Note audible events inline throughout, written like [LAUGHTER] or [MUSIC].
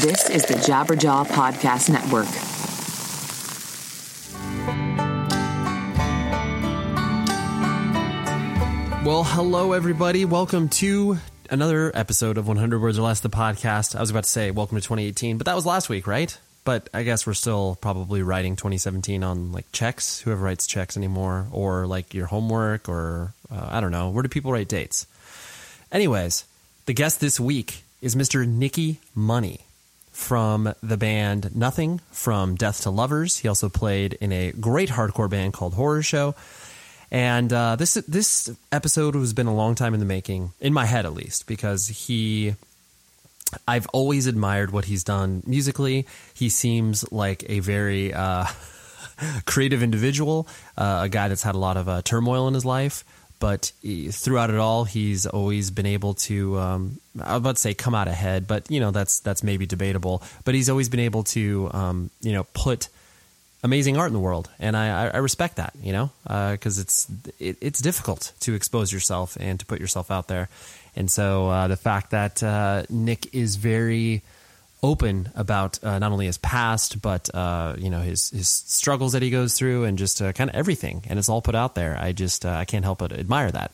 This is the Jabberjaw Podcast Network. Well, hello everybody. Welcome to another episode of 100 Words or Less, the podcast. I was about to say welcome to 2018, but that was last week, right? But I guess we're still probably writing 2017 on like checks, whoever writes checks anymore, or like your homework, or uh, I don't know. Where do people write dates? Anyways, the guest this week is Mr. Nicky Money from the band Nothing from Death to Lovers. He also played in a great hardcore band called Horror Show. And uh, this this episode has been a long time in the making, in my head at least, because he. I've always admired what he's done musically. He seems like a very uh, [LAUGHS] creative individual, uh, a guy that's had a lot of uh, turmoil in his life. But throughout it all, he's always been able to. Um, I was about to say come out ahead, but you know that's that's maybe debatable. But he's always been able to, um, you know, put amazing art in the world, and I, I respect that, you know, because uh, it's it, it's difficult to expose yourself and to put yourself out there, and so uh, the fact that uh, Nick is very open about uh, not only his past but uh, you know his his struggles that he goes through and just uh, kind of everything, and it's all put out there. I just I can't help but admire that.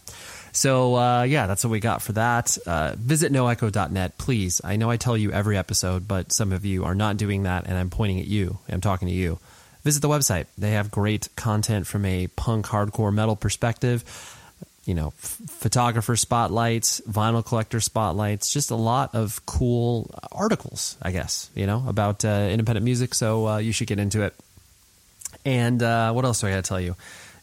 So yeah, that's what we got for that. visit noecho.net, please. I know I tell you every episode, but some of you are not doing that, and I'm pointing at you. I'm talking to you visit the website. They have great content from a punk hardcore metal perspective. You know, f- photographer spotlights, vinyl collector spotlights, just a lot of cool articles, I guess, you know, about uh, independent music. So uh, you should get into it. And uh, what else do I got to tell you?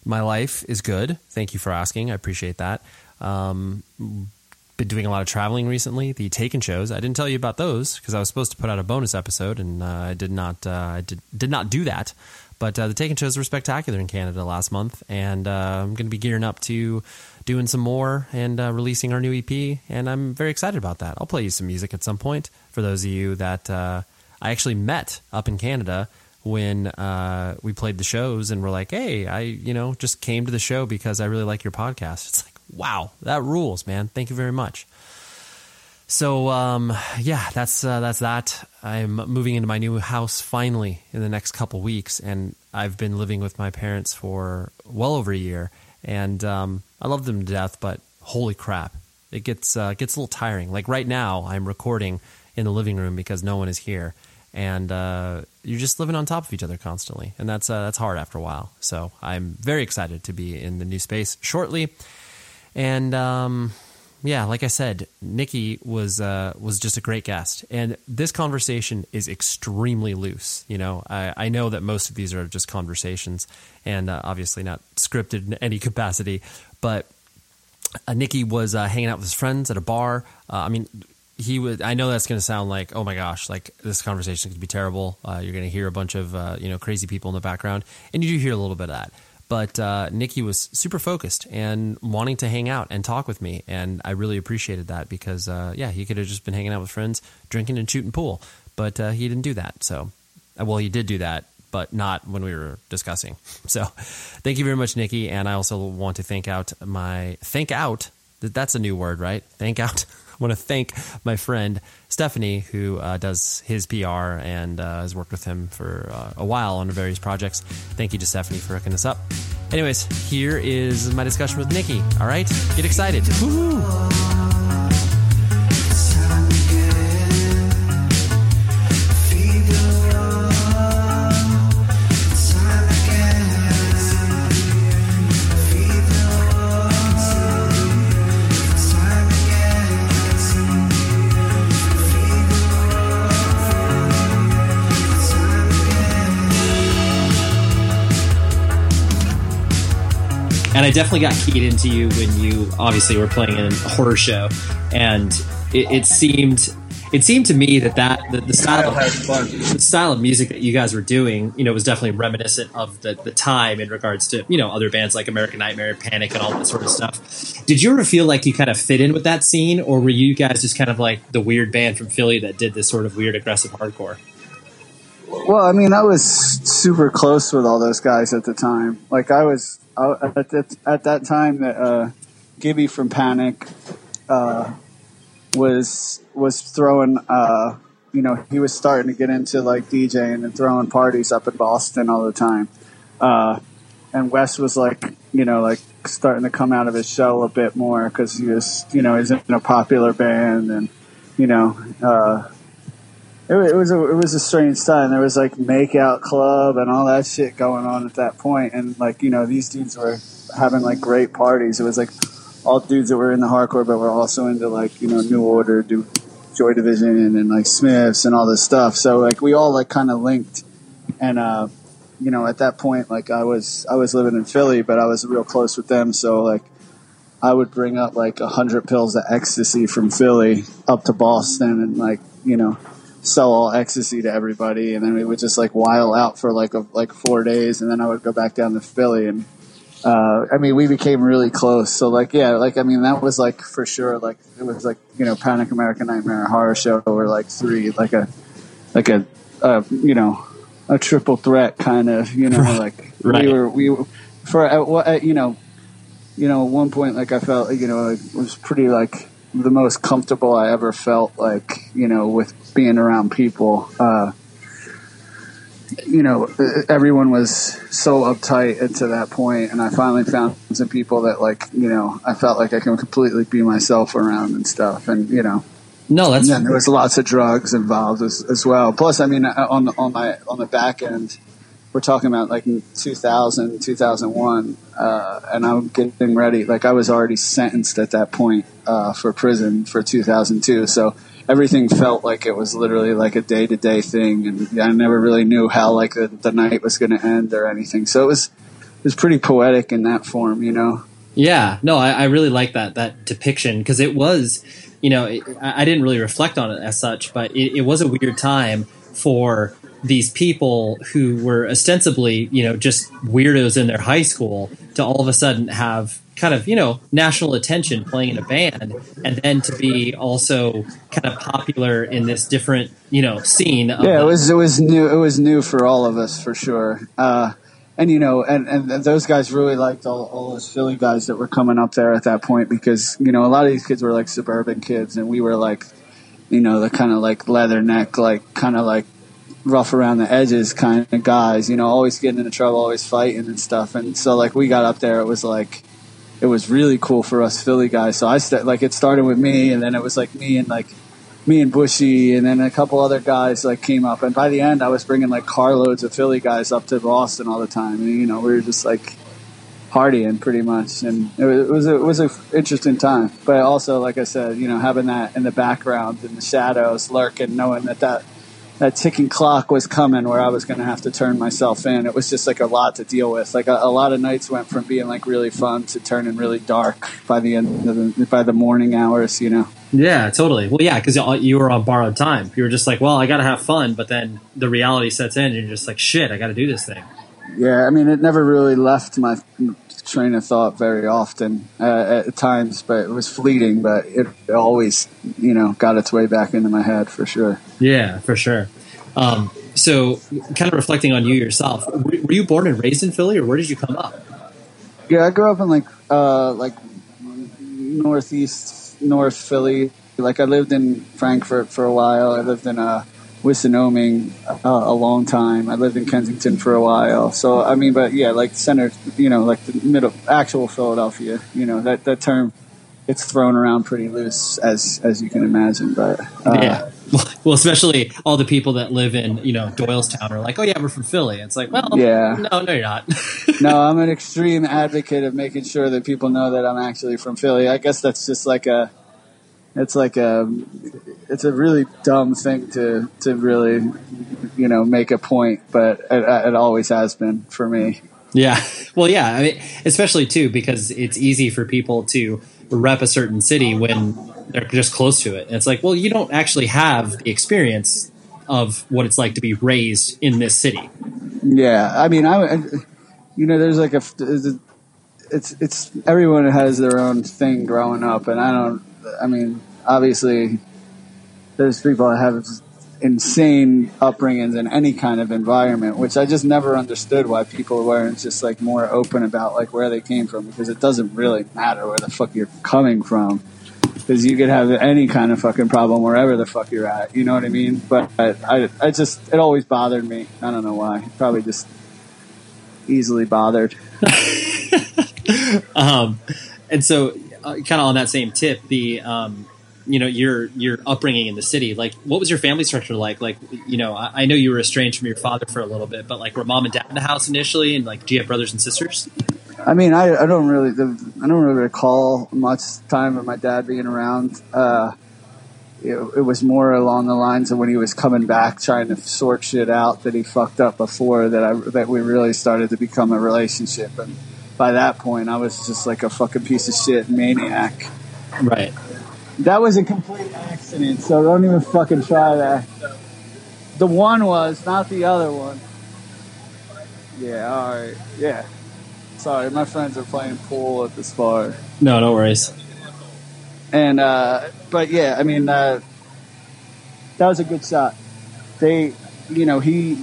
My life is good. Thank you for asking. I appreciate that. Um, been doing a lot of traveling recently. The Taken shows. I didn't tell you about those because I was supposed to put out a bonus episode, and uh, I did not. Uh, I did did not do that. But uh, the Taken shows were spectacular in Canada last month, and uh, I'm going to be gearing up to doing some more and uh, releasing our new EP, and I'm very excited about that. I'll play you some music at some point for those of you that uh, I actually met up in Canada when uh, we played the shows and were like, "Hey, I you know just came to the show because I really like your podcast." It's like, wow, that rules, man. Thank you very much. So um, yeah, that's uh, that's that. I'm moving into my new house finally in the next couple weeks, and I've been living with my parents for well over a year, and um, I love them to death. But holy crap, it gets uh, gets a little tiring. Like right now, I'm recording in the living room because no one is here, and uh, you're just living on top of each other constantly, and that's uh, that's hard after a while. So I'm very excited to be in the new space shortly, and. Um, yeah, like I said, Nicky was uh, was just a great guest, and this conversation is extremely loose. You know, I, I know that most of these are just conversations, and uh, obviously not scripted in any capacity. But uh, Nicky was uh, hanging out with his friends at a bar. Uh, I mean, he would. I know that's going to sound like, oh my gosh, like this conversation could be terrible. Uh, you're going to hear a bunch of you know crazy people in the background, and you do hear a little bit of that but uh, Nicky was super focused and wanting to hang out and talk with me, and I really appreciated that because uh, yeah, he could have just been hanging out with friends, drinking and shooting pool, but uh, he didn't do that. So, uh, well, he did do that, but not when we were discussing. [LAUGHS] So, thank you very much, Nicky, and I also want to thank out my thank out. That's a new word, right? Thank out. [LAUGHS] I want to thank my friend Stephanie, who uh, does his PR and uh, has worked with him for uh, a while on various projects. Thank you to Stephanie for hooking us up. Anyways, here is my discussion with Nicky. All right, get excited. Woo-hoo. And I definitely got keyed into you when you obviously were playing in a horror show, and it, it seemed it seemed to me that that the, the style of, the style of music that you guys were doing, you know, was definitely reminiscent of the, the time in regards to you know other bands like American Nightmare, Panic, and all that sort of stuff. Did you ever feel like you kind of fit in with that scene, or were you guys just kind of like the weird band from Philly that did this sort of weird aggressive hardcore? Well, I mean, I was super close with all those guys at the time. Like I was at that, at that time that uh, Gibby from Panic uh, was was throwing uh, you know, he was starting to get into like DJing and throwing parties up in Boston all the time. Uh, and Wes was like, you know, like starting to come out of his shell a bit more because he was, you know, he's in a popular band and, you know, uh, it, it, was a it was a strange time. There was like Makeout Club and all that shit going on at that point, and like you know these dudes were having like great parties. It was like all dudes that were in the hardcore, but were also into like you know New Order, do Joy Division, and like Smiths and all this stuff. So like we all like kind of linked, and uh, you know at that point like I was I was living in Philly, but I was real close with them. So like I would bring up like a hundred pills of ecstasy from Philly up to Boston, and like you know sell all ecstasy to everybody, and then we would just like while out for like a, like four days, and then I would go back down to Philly, and uh, I mean we became really close. So like yeah, like I mean that was like for sure like it was like you know Panic American Nightmare Horror Show or like three like a like a uh, you know a triple threat kind of you know like Right. we were we were, for at, what- at, you know you know at one point like I felt you know it was pretty like the most comfortable I ever felt like you know with being around people uh you know everyone was so uptight to that point and I finally found some people that like you know I felt like I can completely be myself around and stuff and you know No, that's and then there was lots of drugs involved as, as well. Plus, I mean, uh, on the, on my on the back end, we're talking about like in 2000, 2001, uh, and I'm getting ready. Like I was already sentenced at that point uh, for prison for 2002. So everything felt like it was literally like a day to day thing, and I never really knew how like the, the night was going to end or anything. So it was it was pretty poetic in that form, you know. Yeah, no, I, I really like that that depiction because it was, you know, it, I didn't really reflect on it as such, but it, it was a weird time for these people who were ostensibly, you know, just weirdos in their high school to all of a sudden have kind of, you know, national attention playing in a band, and then to be also kind of popular in this different, you know, scene. Of yeah, the- it was it was new. It was new for all of us for sure. Uh, and you know, and, and those guys really liked all, all those Philly guys that were coming up there at that point because you know a lot of these kids were like suburban kids, and we were like, you know, the kind of like leather neck, like kind of like rough around the edges kind of guys. You know, always getting into trouble, always fighting and stuff. And so like we got up there, it was like it was really cool for us Philly guys. So I st- like it started with me, and then it was like me and like me and Bushy, and then a couple other guys like came up. And by the end, I was bringing like carloads of Philly guys up to Boston all the time. And you know, we were just like partying pretty much, and it was it was it was a interesting time. But also, like I said, you know, having that in the background in the shadows, lurking, knowing that that that ticking clock was coming where I was going to have to turn myself in. It was just like a lot to deal with. Like a, a lot of nights went from being like really fun to turning really dark by the end of the, by the morning hours, you know. Yeah, totally. Well, yeah, because uh, you were on borrowed time. You were just like, well, I got to have fun, but then the reality sets in, and you're just like, shit, I got to do this thing. Yeah, I mean, it never really left my train of thought very often uh, at times, but it was fleeting. But it always, you know, got its way back into my head for sure. Yeah, for sure. Um, so, kind of reflecting on you yourself, were you born and raised in Philly, or where did you come up? Yeah, I grew up in like uh, like northeast North Philly. Like I lived in Frankford for a while. I lived in uh, Wissinoming uh, a long time. I lived in Kensington for a while. So I mean, but yeah, like center, you know, like the middle, actual Philadelphia. You know that that term gets thrown around pretty loose as as you can imagine. But uh, yeah. [LAUGHS] Well, especially all the people that live in, you know, Doylestown are like, oh, yeah, we're from Philly. It's like, well, Yeah. no, no, you're not. [LAUGHS] no, I'm an extreme advocate of making sure that people know that I'm actually from Philly. I guess that's just like a, it's like a, it's a really dumb thing to to really, you know, make a point, but it, uh, it always has been for me. Yeah. [LAUGHS] Well, yeah. I mean, especially too because it's easy for people to rep a certain city when they're just close to it. And it's like, well, you don't actually have the experience of what it's like to be raised in this city. Yeah, I mean, I, I- you know, there's like a, a- it's it's everyone has their own thing growing up, and I don't. I mean, obviously, there's people that have insane upbringings in any kind of environment, which I just never understood why people weren't just like more open about like where they came from because it doesn't really matter where the fuck you're coming from. because you could have any kind of fucking problem wherever the fuck you're at. You know what I mean? But I, I, I just it always bothered me. I don't know why. Probably just easily bothered. [LAUGHS] um, and so, uh, kind of on that same tip, the um, you know your your upbringing in the city. Like, what was your family structure like? Like, you know, I, I know you were estranged from your father for a little bit, but like, were mom and dad in the house initially, and like, do you have brothers and sisters? I mean, I, I don't really, I don't really recall much time of my dad being around. Uh, it, it, was more along the lines of when he was coming back, trying to sort shit out that he fucked up before that I that we really started to become a relationship. And by that point, I was just like a fucking piece of shit maniac. Right. That was a complete accident, so don't even fucking try that. The one was, not the other one. Yeah, all right. Yeah. Sorry, my friends are playing pool at this bar. No, no worries. And uh, but yeah, I mean uh, that was a good shot. They, you know, he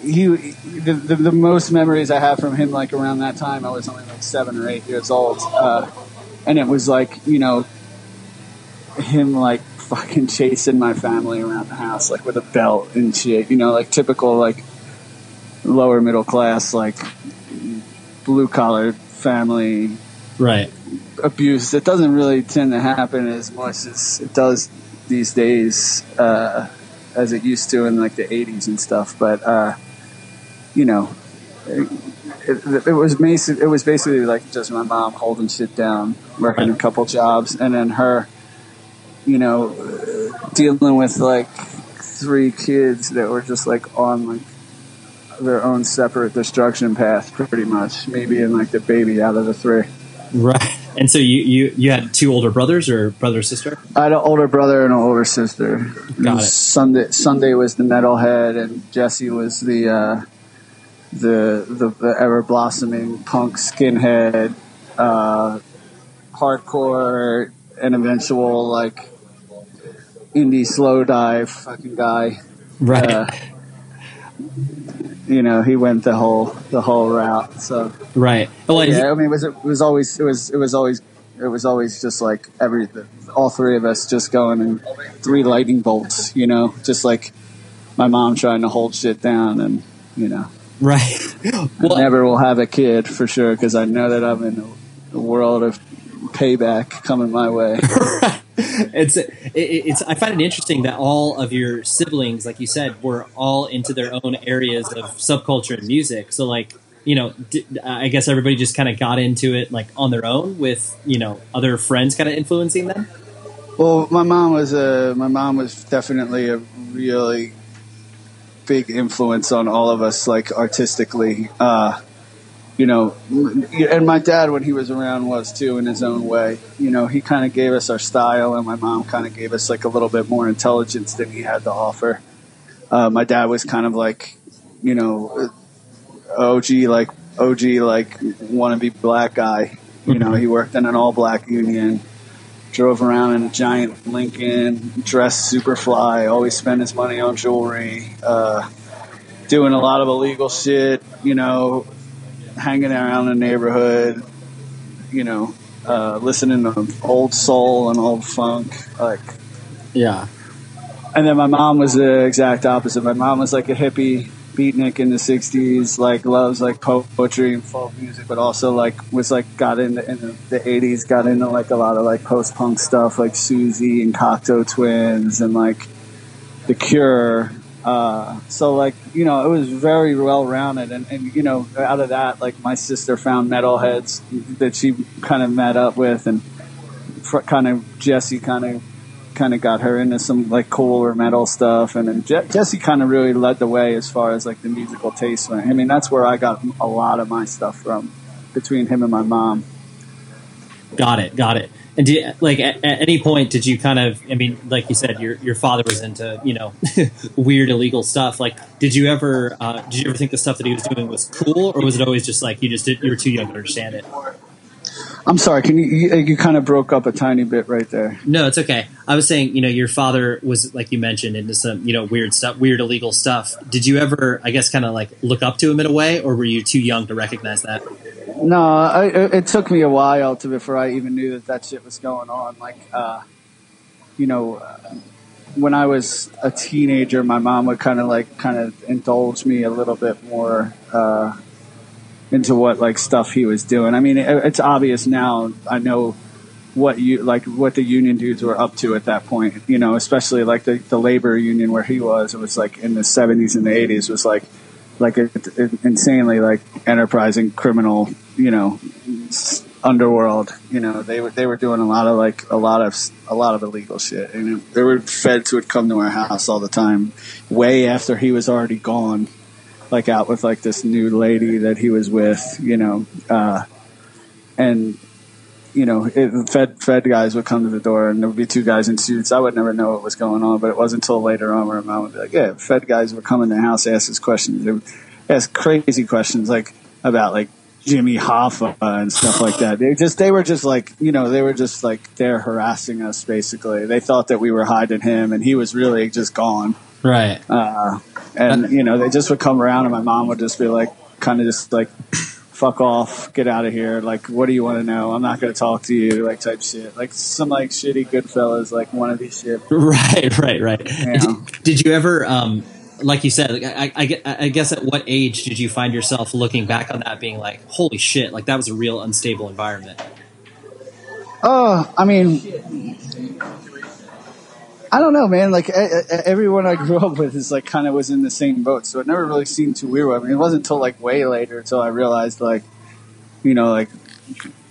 he the, the, the, most memories I have from him like around that time I was only like seven or eight years old, uh, and it was like you know him like fucking chasing my family around the house like with a belt and shit, you know, like typical like lower middle class like blue collar family right. abuse. That doesn't really tend to happen as much as it does these days uh, as it used to in like the 80s and stuff but uh, you know it, it, it, was basically, it was basically like just my mom holding shit down working a couple jobs and then her you know dealing with like three kids that were just like on like their own separate destruction path, pretty much. Maybe in like the baby out of the three. Right. And so you, you, you had two older brothers or brother sister? I had an older brother and an older sister. Got it. Sunday Sunday was the metalhead, and Jesse was the uh, the, the, the ever blossoming punk skinhead, uh, hardcore, and eventual like indie Slowdive fucking guy. Right. Uh, you know, he went the whole the whole route. So right. Well, yeah, I mean, it was it was always it was it was always it was always just like every all three of us just going in three lightning bolts. You know, just like my mom trying to hold shit down, and you know, right. [LAUGHS] well, I never will have a kid for sure because I know that I'm in a world of payback coming my way. [LAUGHS] it's it, it's I find it interesting that all of your siblings, like you said, were all into their own areas of subculture and music. So like you know, I guess everybody just kind of got into it like on their own with you know other friends kind of influencing them. Well, my mom was a my mom was definitely a really big influence on all of us, like artistically. Uh, you know, and my dad, when he was around, was too in his own way. You know, he kind of gave us our style, and my mom kind of gave us like a little bit more intelligence than he had to offer. Uh, my dad was kind of like, you know, OG, like OG, like wannabe black guy. You know, he worked in an all black union, drove around in a giant Lincoln, dressed super fly, always spent his money on jewelry, uh, doing a lot of illegal shit. You know, hanging around the neighborhood, you know, uh, listening to old soul and old funk, like yeah. And then my mom was the exact opposite. My mom was like a hippie beatnik in the '60s, like loves like poetry and folk music, but also like was like got into in the, the '80s, got into like a lot of like post punk stuff, like Siouxsie and Cocteau Twins and like The Cure. Uh, so like you know it was very well rounded and, and you know out of that like my sister found metalheads that she kind of met up with and kind of Jesse kind of kind of got her into some like cooler metal stuff and then Je- Jesse kind of really led the way as far as like the musical taste went. I mean that's where I got a lot of my stuff from between him and my mom. Got it, got it. And did, like at, at, any point did you kind of? I mean, like you said, your your father was into you know [LAUGHS] weird illegal stuff. Like, did you ever uh, did you ever think the stuff that he was doing was cool, or was it always just like you just did, you were too young to understand it? I'm sorry. Can you, you you kind of broke up a tiny bit right there? No, it's okay. I was saying, you know, your father was like you mentioned into some you know weird stuff, weird illegal stuff. Did you ever, I guess, kind of like look up to him in a way, or were you too young to recognize that? No, I, it it took me a while to before I even knew that that shit was going on. Like, uh, you know, uh, when I was a teenager, my mom would kind of like kind of indulge me a little bit more uh, into what like stuff he was doing. I mean, it, it's obvious now. I know what you like what the union dudes were up to at that point. You know, especially like the the labor union where he was. It was like in the seventies and the eighties was like like a, a insanely like enterprising criminal. You know, underworld. You know, they were they were doing a lot of like a lot of a lot of illegal shit. And there were feds who would come to our house all the time, way after he was already gone. Like out with like this new lady that he was with, you know, uh, and you know, it, Fed Fed guys would come to the door, and there would be two guys in suits. I would never know what was going on, but it wasn't until later on where my mom would be like, "Yeah, Fed guys were coming to the house, ask us questions. They would ask crazy questions like about like Jimmy Hoffa and stuff like that. They just they were just like you know they were just like they're harassing us basically. They thought that we were hiding him, and he was really just gone. Right. Uh, and you know they just would come around, and my mom would just be like, kind of just like, "Fuck off, get out of here." Like, what do you want to know? I'm not going to talk to you, like type shit. Like some like shitty Goodfellas, like one of these shit. [LAUGHS] Right, right, right. Yeah. Did, did you ever, um, like you said, I, I, I guess at what age did you find yourself looking back on that being like, holy shit, like that was a real unstable environment? Oh, I mean, I don't know, man. Like everyone I grew [LAUGHS] up with is like kind of was in the same boat, so it never really seemed too weird. I mean, it wasn't until like way later until I realized like, you know, like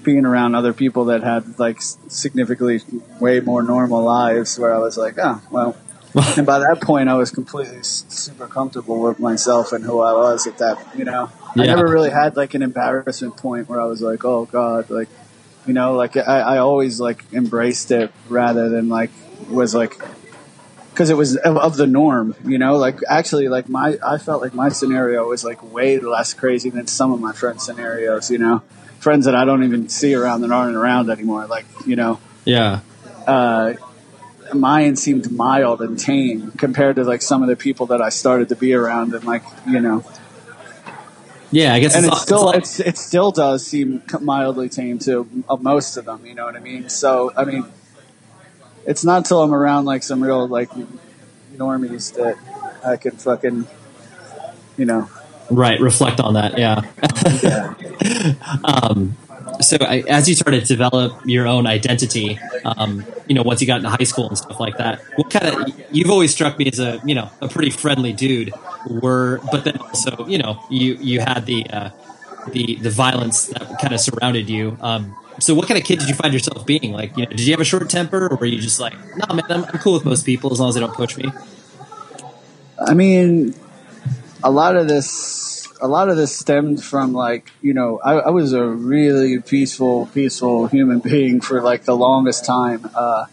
being around other people that had like significantly way more normal lives, where I was like, oh, well. [LAUGHS] and by that point, I was completely super comfortable with myself and who I was at that. You know, I never really had like an embarrassment point where I was like, oh god, like you know, like I, I always like embraced it rather than like was like because it was of, of the norm, you know. Like actually, like my I felt like my scenario was like way less crazy than some of my friends' scenarios, you know. Friends that I don't even see around that aren't around anymore, like you know. Yeah. Uh, mine seemed mild and tame compared to like some of the people that I started to be around, and like you know, Yeah, I guess and it's, it still it's it's, it still does seem mildly tame to most of them. You know what I mean? So I mean, it's not till I'm around like some real like normies that I can fucking, you know. right. Reflect on that. Yeah. [LAUGHS] um, so I, as you started to develop your own identity, um, you know, once you got into high school and stuff like that, what kind of you've always struck me as a you know a pretty friendly dude. Were but then also you know you you had the uh, the the violence that kind of surrounded you. Um, so what kind of kid did you find yourself being? Like, you know, did you have a short temper, or were you just like, no, man, I'm, I'm cool with most people as long as they don't push me? I mean, a lot of this, a lot of this stemmed from like, you know, I, I was a really peaceful, peaceful human [LAUGHS] being for like the longest time. Uh,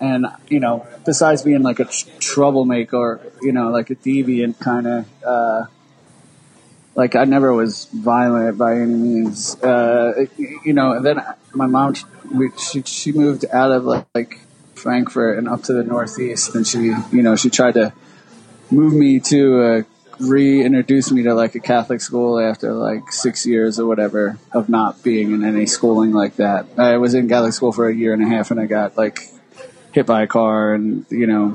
and, you know, besides being like a tr- troublemaker, you know, like a deviant kind of, uh, like I never was violent by any means. Uh, you know, and then my mom, she, she moved out of like, like Frankford and up to the Northeast and she, you know, she tried to, move me to uh, reintroduce me to like a Catholic school after like six years or whatever of not being in any schooling like that. I was in Catholic school for a year and a half and I got like hit by a car and you know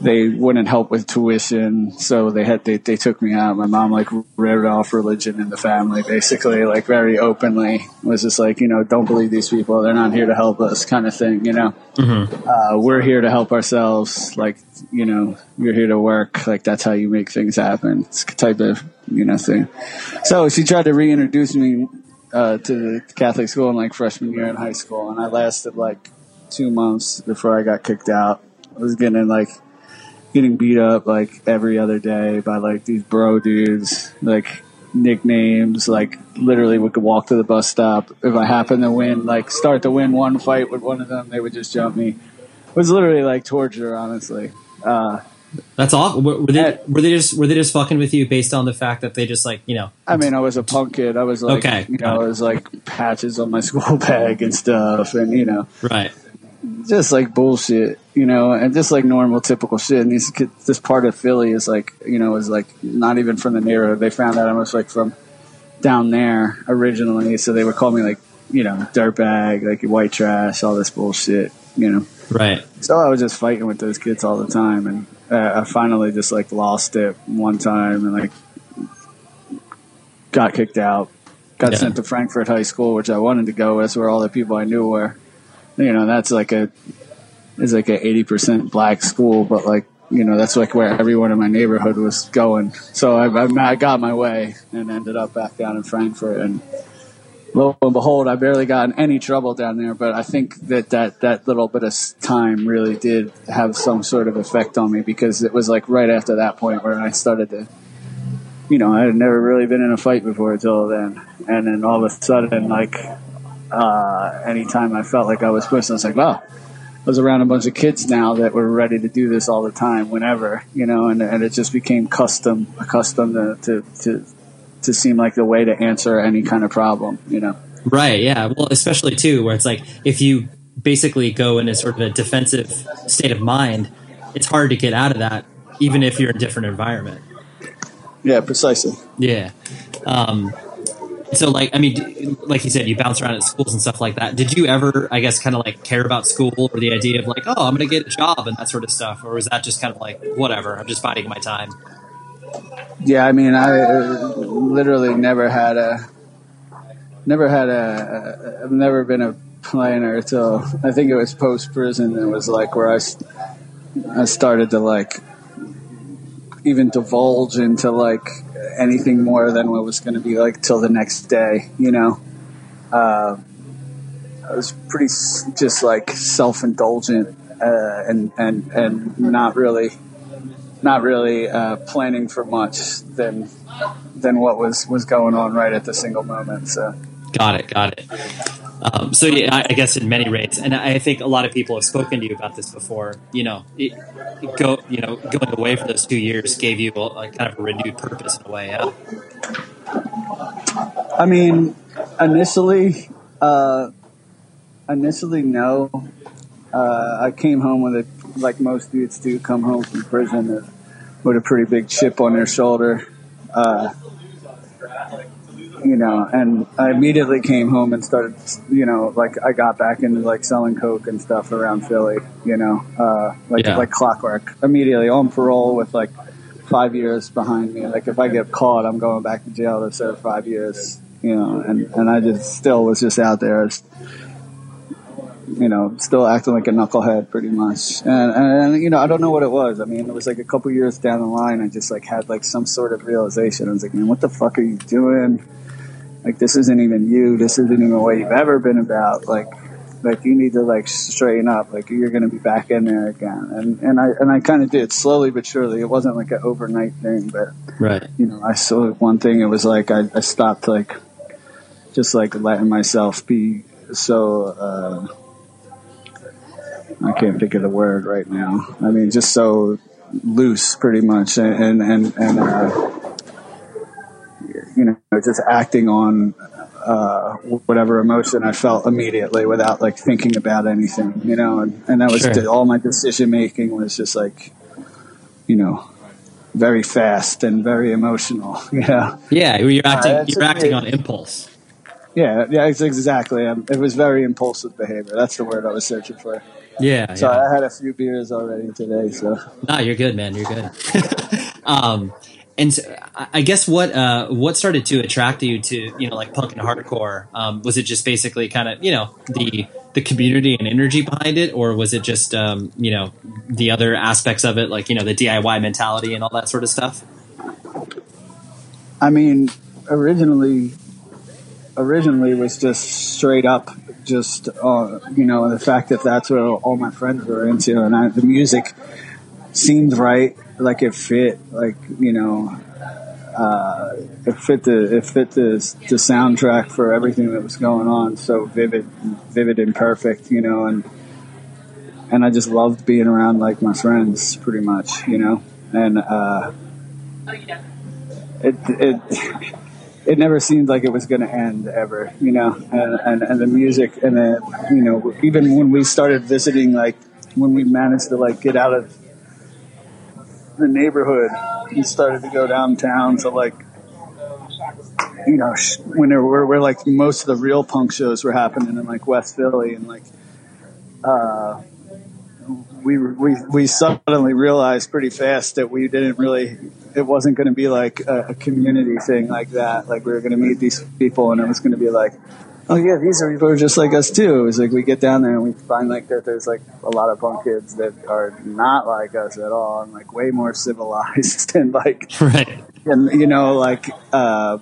they wouldn't help with tuition so they had they, they took me out my mom like read off religion in the family basically like very openly was just like you know don't believe these people they're not here to help us kind of thing you know uh, we're here to help ourselves. Like, you know, you're here to work. Like, that's how you make things happen. It's a type of, you know, thing. So she tried to reintroduce me uh, to the Catholic school in like freshman year in high school, and I lasted like two months before I got kicked out. I was getting like getting beat up like every other day by like these bro dudes, like nicknames, like literally we could walk to the bus stop. If I happened to win, like start to win one fight with one of them, they would just jump me. It was literally like torture, honestly. Uh, That's awful. Were, were they Uh, were they just were they just fucking with you based on the fact that they just like you know? I mean, I was a punk kid. I was like, Okay, you know, it. it was like patches on my [LAUGHS] school bag and stuff, and you know, Right. Just like bullshit, you know, and just like normal, typical shit. And these kids, this part of Philly is like, you know, is like not even from the neighborhood. They found out I was like from down there originally, so they would call me like you know dirtbag, like white trash, all this bullshit, you know. Right. So I was just fighting with those kids all the time, and uh, I finally just like lost it one time, and like got kicked out, got Yeah. sent to Frankford High School, which I wanted to go. That's where all the people I knew were. You know, that's like a is like a eighty percent black school, but like you know that's like where everyone in my neighborhood was going. So I, I, I got my way and ended up back down in Frankford, and lo and behold, I barely got in any trouble down there. But I think that that that little bit of time really did have some sort of effect on me because it was like right after that point where I started to you know, I had never really been in a fight before until then. And then all of a sudden, like, uh, anytime I felt like I was pushed, I was like, wow, I was around a bunch of kids now that were ready to do this all the time, whenever, you know, and, and it just became custom, accustomed to, to, to, to seem like the way to answer any kind of problem, you know. Right. Yeah. Well, especially too, where it's like if you basically go in a sort of a defensive state of mind, it's hard to get out of that, even if you're in a different environment. Yeah, precisely. Yeah. Um, so, like, I mean, like you said, you bounce around at schools and stuff like that. Did you ever, I guess, kind of like care about school or the idea of like, oh, I'm to get a job and that sort of stuff, or was that just kind of like, whatever, I'm just biding my time? Yeah, I mean, I uh, literally never had a, never had a, I've never been a planner till I think it was post prison. It was like where i i started to like, even divulge into like anything more than what was going to be like till the next day, you know. Uh, I was pretty just like self indulgent uh, and and and not really not really uh, planning for much than than what was was going on right at the single moment. So Got it. Got it. Um, so yeah, I, I guess in many ways, and I think a lot of people have spoken to you about this before. You know, it, it go you know going away for those two years gave you a, a kind of a renewed purpose in a way. Yeah. I mean, initially, uh, initially no. Uh, I came home with a like most dudes do come home from prison with a pretty big chip on their shoulder. Uh, you know, and I immediately came home and started, you know, like I got back into like selling coke and stuff around Philly, you know, uh, like Yeah. like clockwork. Immediately on parole with like five years behind me. Like if I get caught, I'm going back to jail to serve five years, you know, and and I just still was just out there, as, you know, still acting like a knucklehead pretty much. And, and and you know, I don't know what it was. I mean, it was like a couple years down the line, I just like had like some sort of realization. I was like, man, what the fuck are you doing? Like this isn't even you. This isn't even what you've ever been about. Like like you need to like straighten up. Like you're going to be back in there again. And and I and I kind of did slowly but surely. It wasn't like an overnight thing, but Right. you know, I saw one thing. It was like I, I stopped like just like letting myself be so. Uh, I can't think of the word right now. I mean, just so loose, pretty much, and and and uh, you know, just acting on uh, whatever emotion I felt immediately without like thinking about anything, you know, and, and that was Sure. all my decision making was just like, you know, very fast and very emotional. [LAUGHS] Yeah, Yeah, you're acting. that's you're acting on impulse. yeah, yeah, ex- exactly. Um, it was very impulsive behavior. That's the word I was searching for. Yeah. So yeah. I had a few beers already today. So No, you're good, man. You're good. [LAUGHS] um, and I guess what uh, what started to attract you to you know like punk and hardcore? Um, was it just basically kind of you know the the community and energy behind it, or was it just um, you know the other aspects of it, like you know the DIY mentality and all that sort of stuff? I mean, originally, originally was just straight up, just uh, you know, the fact that that's what all my friends were into, and I, the music seemed right, like it fit, like you know, uh, it fit the it fit the the soundtrack for everything that was going on, so vivid, vivid and perfect, you know, and and I just loved being around like my friends, pretty much, you know, and. uh it it [LAUGHS] it never seemed like it was going to end ever, you know. And, and and the music and the you know even when we started visiting, like when we managed to like get out of the neighborhood and started to go downtown to like you know, sh- when there were, where like most of the real punk shows were happening in like West Philly and like, uh, we, we, we suddenly realized pretty fast that we didn't really, it wasn't going to be like a, a community thing like that. Like we were going to meet these people and it was going to be like, oh yeah, these are people are just like us too. It's like we get down there and we find like that there's like a lot of punk kids that are not like us at all and like way more civilized [LAUGHS] and like, [LAUGHS] Right. and you know like uh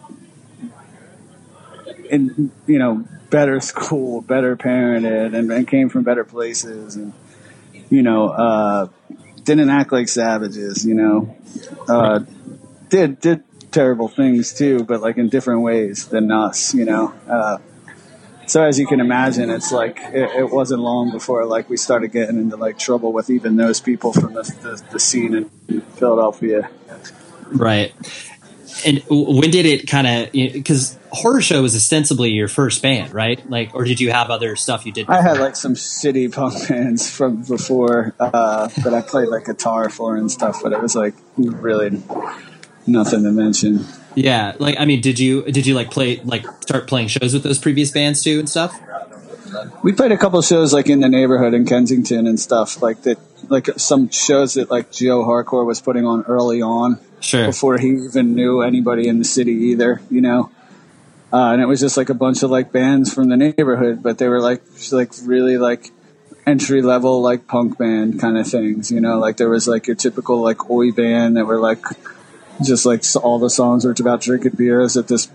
in you know better school better parented and, and came from better places and you know uh didn't act like savages you know uh did did terrible things too but like in different ways than us you know uh so as you can imagine it's like it, it wasn't long before like we started getting into like trouble with even those people from the, the, the scene in philadelphia Right. And when did it kind of because horror show was ostensibly your first band, right? Like, or did you have other stuff you did? I had like some shitty punk [LAUGHS] bands from before uh, that I played like guitar for and stuff, but it was like really nothing to mention. Yeah, like I mean, did you did you like play like start playing shows with those previous bands too and stuff? We played a couple shows like in the neighborhood in Kensington and stuff like that, like some shows that like Geo Hardcore was putting on early on Sure. before he even knew anybody in the city either, you know. Uh, and it was just like a bunch of like bands from the neighborhood, but they were like like really like entry level like punk band kind of things, you know. Like there was like your typical like oi band that were like just like all the songs were about drinking beers at this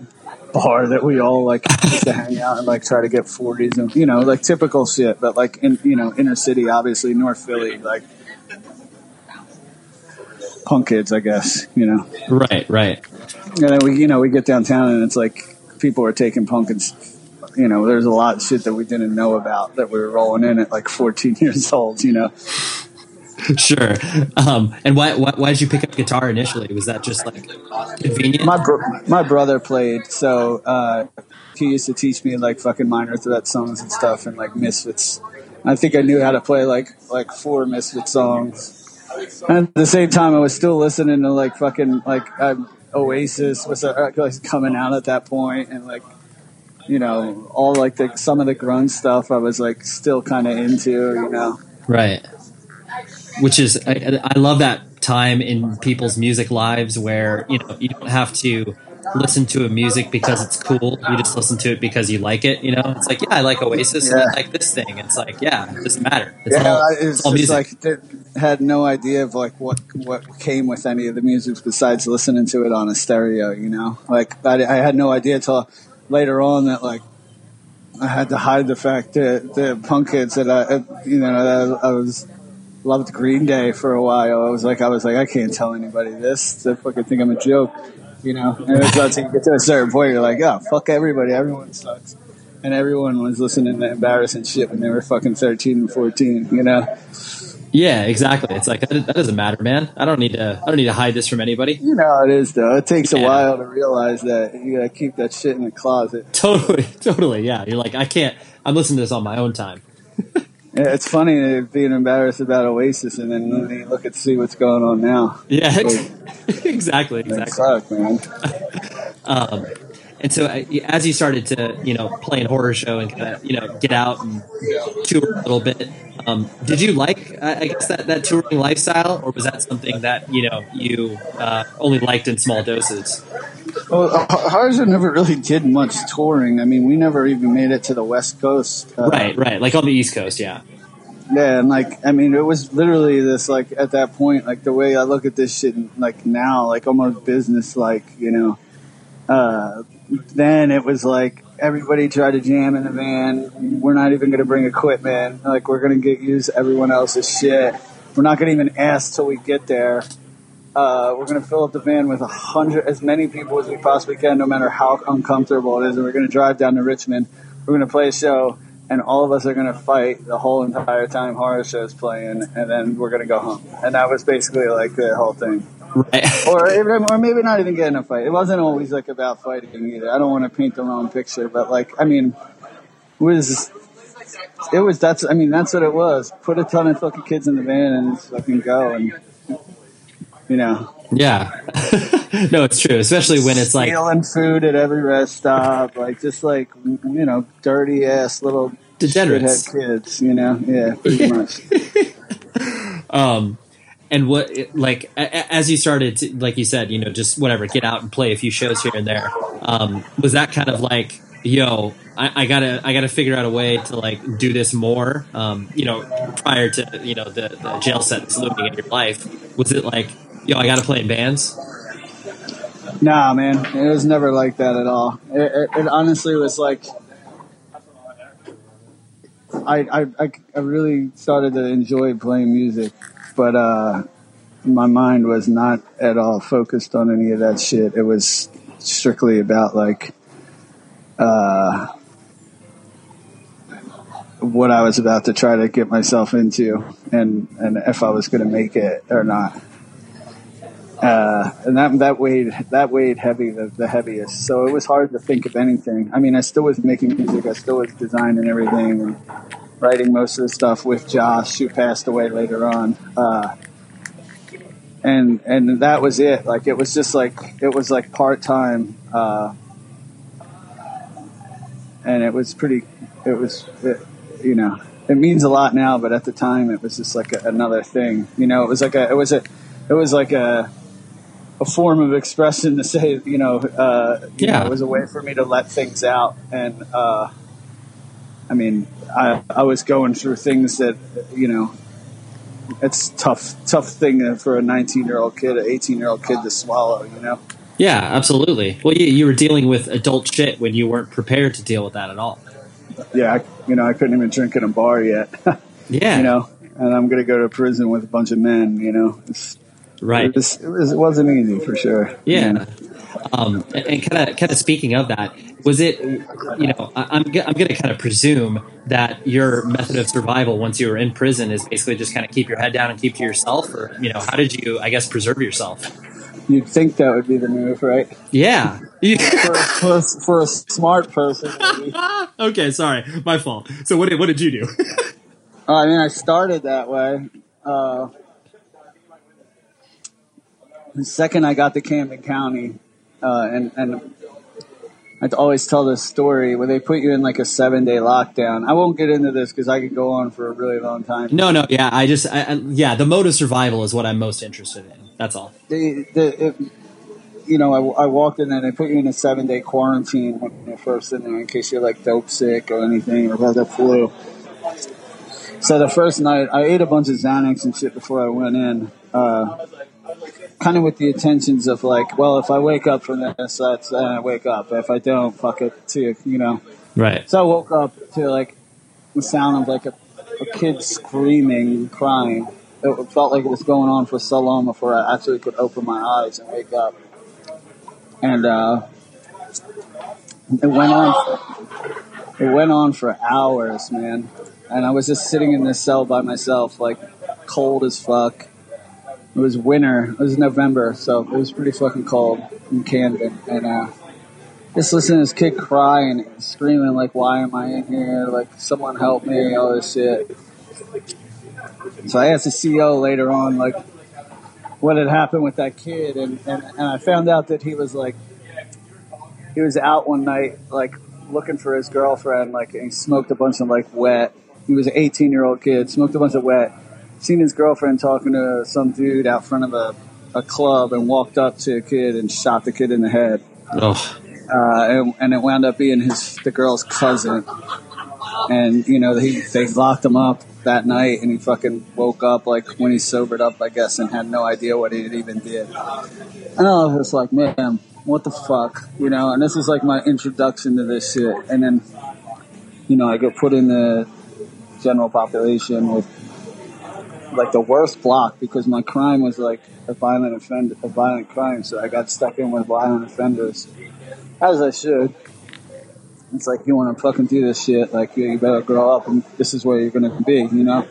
bar that we all like [LAUGHS] to hang out and like try to get 40s and you know like typical shit, but like in you know inner city, obviously North Philly, like punk kids, I guess, you know. Right, right. And then we, you know, we get downtown and it's like people are taking punk and, you know, there's a lot of shit that we didn't know about that we were rolling in at like 14 [LAUGHS] years old, you know. [LAUGHS] Sure. Um, and why, why why did you pick up guitar initially? Was that just like convenient? My bro- my brother played, so uh, he used to teach me like fucking minor threat songs and stuff and like Misfits. I think I knew how to play like like four Misfit songs. And at the same time, I was still listening to like fucking like um, Oasis was uh, like, coming out at that point, and like you know all like the some of the grunge stuff I was like still kind of into, you know. Right. Which is, I, I love that time in people's music lives where you know you don't have to listen to a music because it's cool. You just listen to it because you like it. You know, it's like yeah, I like Oasis and I like this thing. It's like yeah, it doesn't matter. It's yeah, all, it's, it's all music. like had no idea of like what what came with any of the music besides listening to it on a stereo. You know, like I, I had no idea till later on that like I had to hide the fact that the punk kids that I you know that I was loved Green Day for a while. I was like I was like I can't tell anybody this. They fucking think I'm a joke. You know, and it's until you get to a certain point, you're like, oh, fuck everybody. Everyone sucks. And everyone was listening to embarrassing shit when they were fucking 13 and 14, you know? yeah, exactly. It's like that, that doesn't matter, man. I don't need to. I don't need to hide this from anybody. You know how it is, though. It takes a while to realize that you gotta keep that shit in the closet. Totally, [LAUGHS] totally. Yeah, you're like I can't. I'm listening to this on my own time. [LAUGHS] Yeah, It's funny being embarrassed about Oasis and then you look at see what's going on now. Yeah, [LAUGHS] exactly, exactly. suck, man. [LAUGHS] Um, and so uh, as you started to, you know, play in horror show and kind of, you know, get out and tour a little bit, um, did you like, I guess, that, that touring lifestyle, or was that something that you know you uh, only liked in small doses? Well, uh, Horror Show never really did much touring. I mean, we never even made it to the West Coast. Uh, Right, right, like on the East Coast, yeah. Yeah, and like I mean, it was literally this like at that point, like the way I look at this shit, like now, like almost business, like you know. Uh, then it was like everybody tried to jam in the van. We're not even going to bring equipment. Like we're going to get use everyone else's shit. We're not going to even ask till we get there. Uh, we're going to fill up the van with a hundred, as many people as we possibly can, no matter how uncomfortable it is. And we're going to drive down to Richmond. We're going to play a show, and all of us are going to fight the whole entire time horror show's playing, and then we're going to go home. And that was basically like the whole thing. Right. [LAUGHS] Or, or maybe not even get in a fight. It wasn't always like about fighting either. I don't want to paint the wrong picture, but like, I mean, it was, it was, that's, I mean, that's what it was. Put a ton of fucking kids in the van and fucking go and, you know, Yeah. [LAUGHS] no, it's true, especially when it's like stealing food at every rest stop, like just like you know, dirty ass little Degenerates. shithead kids. You know, yeah, pretty [LAUGHS] much. um and what like as you started to, like you said you know just whatever get out and play a few shows here and there um was that kind of like yo I, I gotta i gotta figure out a way to like do this more? Um you know prior to you know the, the jail sentence looming in your life was it like yo i gotta play in bands? Nah, man, it was never like that at all. It, it, it honestly was like, I, I, I really started to enjoy playing music, but uh, my mind was not at all focused on any of that shit. It was strictly about like, uh, what I was about to try to get myself into, and and if I was going to make it or not uh, and that that weighed that weighed heavy the, the heaviest. So it was hard to think of anything. I mean, I still was making music. I still was designing everything and writing most of the stuff with Josh, who passed away later on. Uh, and and that was it. Like it was just like it was like part time, uh, and it was pretty. It was, it, you know, it means a lot now, but at the time it was just like a, another thing. You know, it was like a. It was a. It was like a a form of expression to say, you know, uh, you Yeah. know, it was a way for me to let things out. And, uh, I mean, I, I was going through things that, you know, it's tough, tough thing for a 19 year old kid, an 18 year old kid to swallow, you know? yeah absolutely well you, you were dealing with adult shit when you weren't prepared to deal with that at all Yeah. I, you know, I couldn't even drink in a bar yet, [LAUGHS] yeah you know, and I'm going to go to prison with a bunch of men, you know, it's, right it, was, it, was, it wasn't easy for sure. Yeah. Um, and kind of, kind of speaking of that, was it, you know, I- I'm, g- I'm going to kind of presume that your method of survival once you were in prison is basically just kind of keep your head down and keep to yourself, or you know, how did you, I guess, preserve yourself? You'd think that would be the move, right? Yeah. For, for, a, for a smart person, [LAUGHS] okay, sorry, my fault. So what did what did you do? Uh, I mean, I started that way. Uh, the second I got to Camden County, uh, and and I always tell this story where they put you in like a seven day lockdown. I won't get into this because I could go on for a really long time. no, no, yeah, I just, I, I, yeah, the mode of survival is what I'm most interested in. That's all. They, the, it, you know, I, I walked in and They put you in a seven day quarantine when you're first in there in case you're like dope sick or anything or have the flu. So the first night, I ate a bunch of Xanax and shit before I went in. Uh, kind of with the intentions of like, well, if I wake up from this, that's then I wake up. If I don't, fuck it, too, you know. Right. So I woke up to like the sound of like a, a kid screaming crying. It felt like it was going on for so long before I actually could open my eyes and wake up. And uh, it went on. It went on for hours, man. And I was just sitting in this cell by myself, like cold as fuck. It was winter. It was November, so it was pretty fucking cold in Camden. And uh, just listening to this kid crying and screaming like, "Why am I in here? Like, someone help me!" All this shit. So I asked the CO later on, like, what had happened with that kid, and, and, and I found out that he was like, he was out one night, like, looking for his girlfriend, like, and he smoked a bunch of like wet. He was an 18 year old kid, smoked a bunch of wet. Seen his girlfriend talking to some dude out front of a, a club, and walked up to a kid and shot the kid in the head Oh, uh, and, and it wound up being his the girl's cousin. And you know he they locked him up that night, and he fucking woke up like when he sobered up, I guess, and had no idea what he had even did. And I was like, man, what the fuck, you know? And this is like my introduction to this shit, and then you know I get put in the general population with like the worst block because my crime was like a violent offender, a violent crime. So I got stuck in with violent offenders, as I should. It's like you want to fucking do this shit, like you, better grow up, and this is where you're gonna be, you know.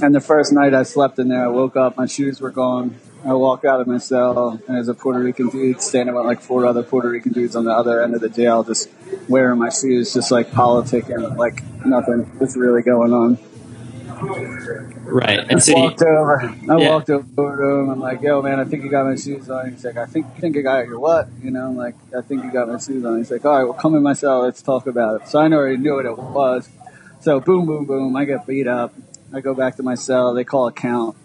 And the first night I slept in there, I woke up, my shoes were gone. I walk out of my cell, and there's a Puerto Rican dude standing with like four other Puerto Rican dudes on the other end of the jail, just wearing my shoes, just like politicking, like nothing was really going on. Right. I And so you- walked over. I Yeah. walked over to him. I'm like, "Yo, man, I think you got my shoes on." He's like, "I think, think I got your what?" You know, I'm like, "I think you got my shoes on." He's like, "All right, well, come in my cell. Let's talk about it." So I already knew what it was. So boom, boom, boom. I get beat up. I go back to my cell. They call a count.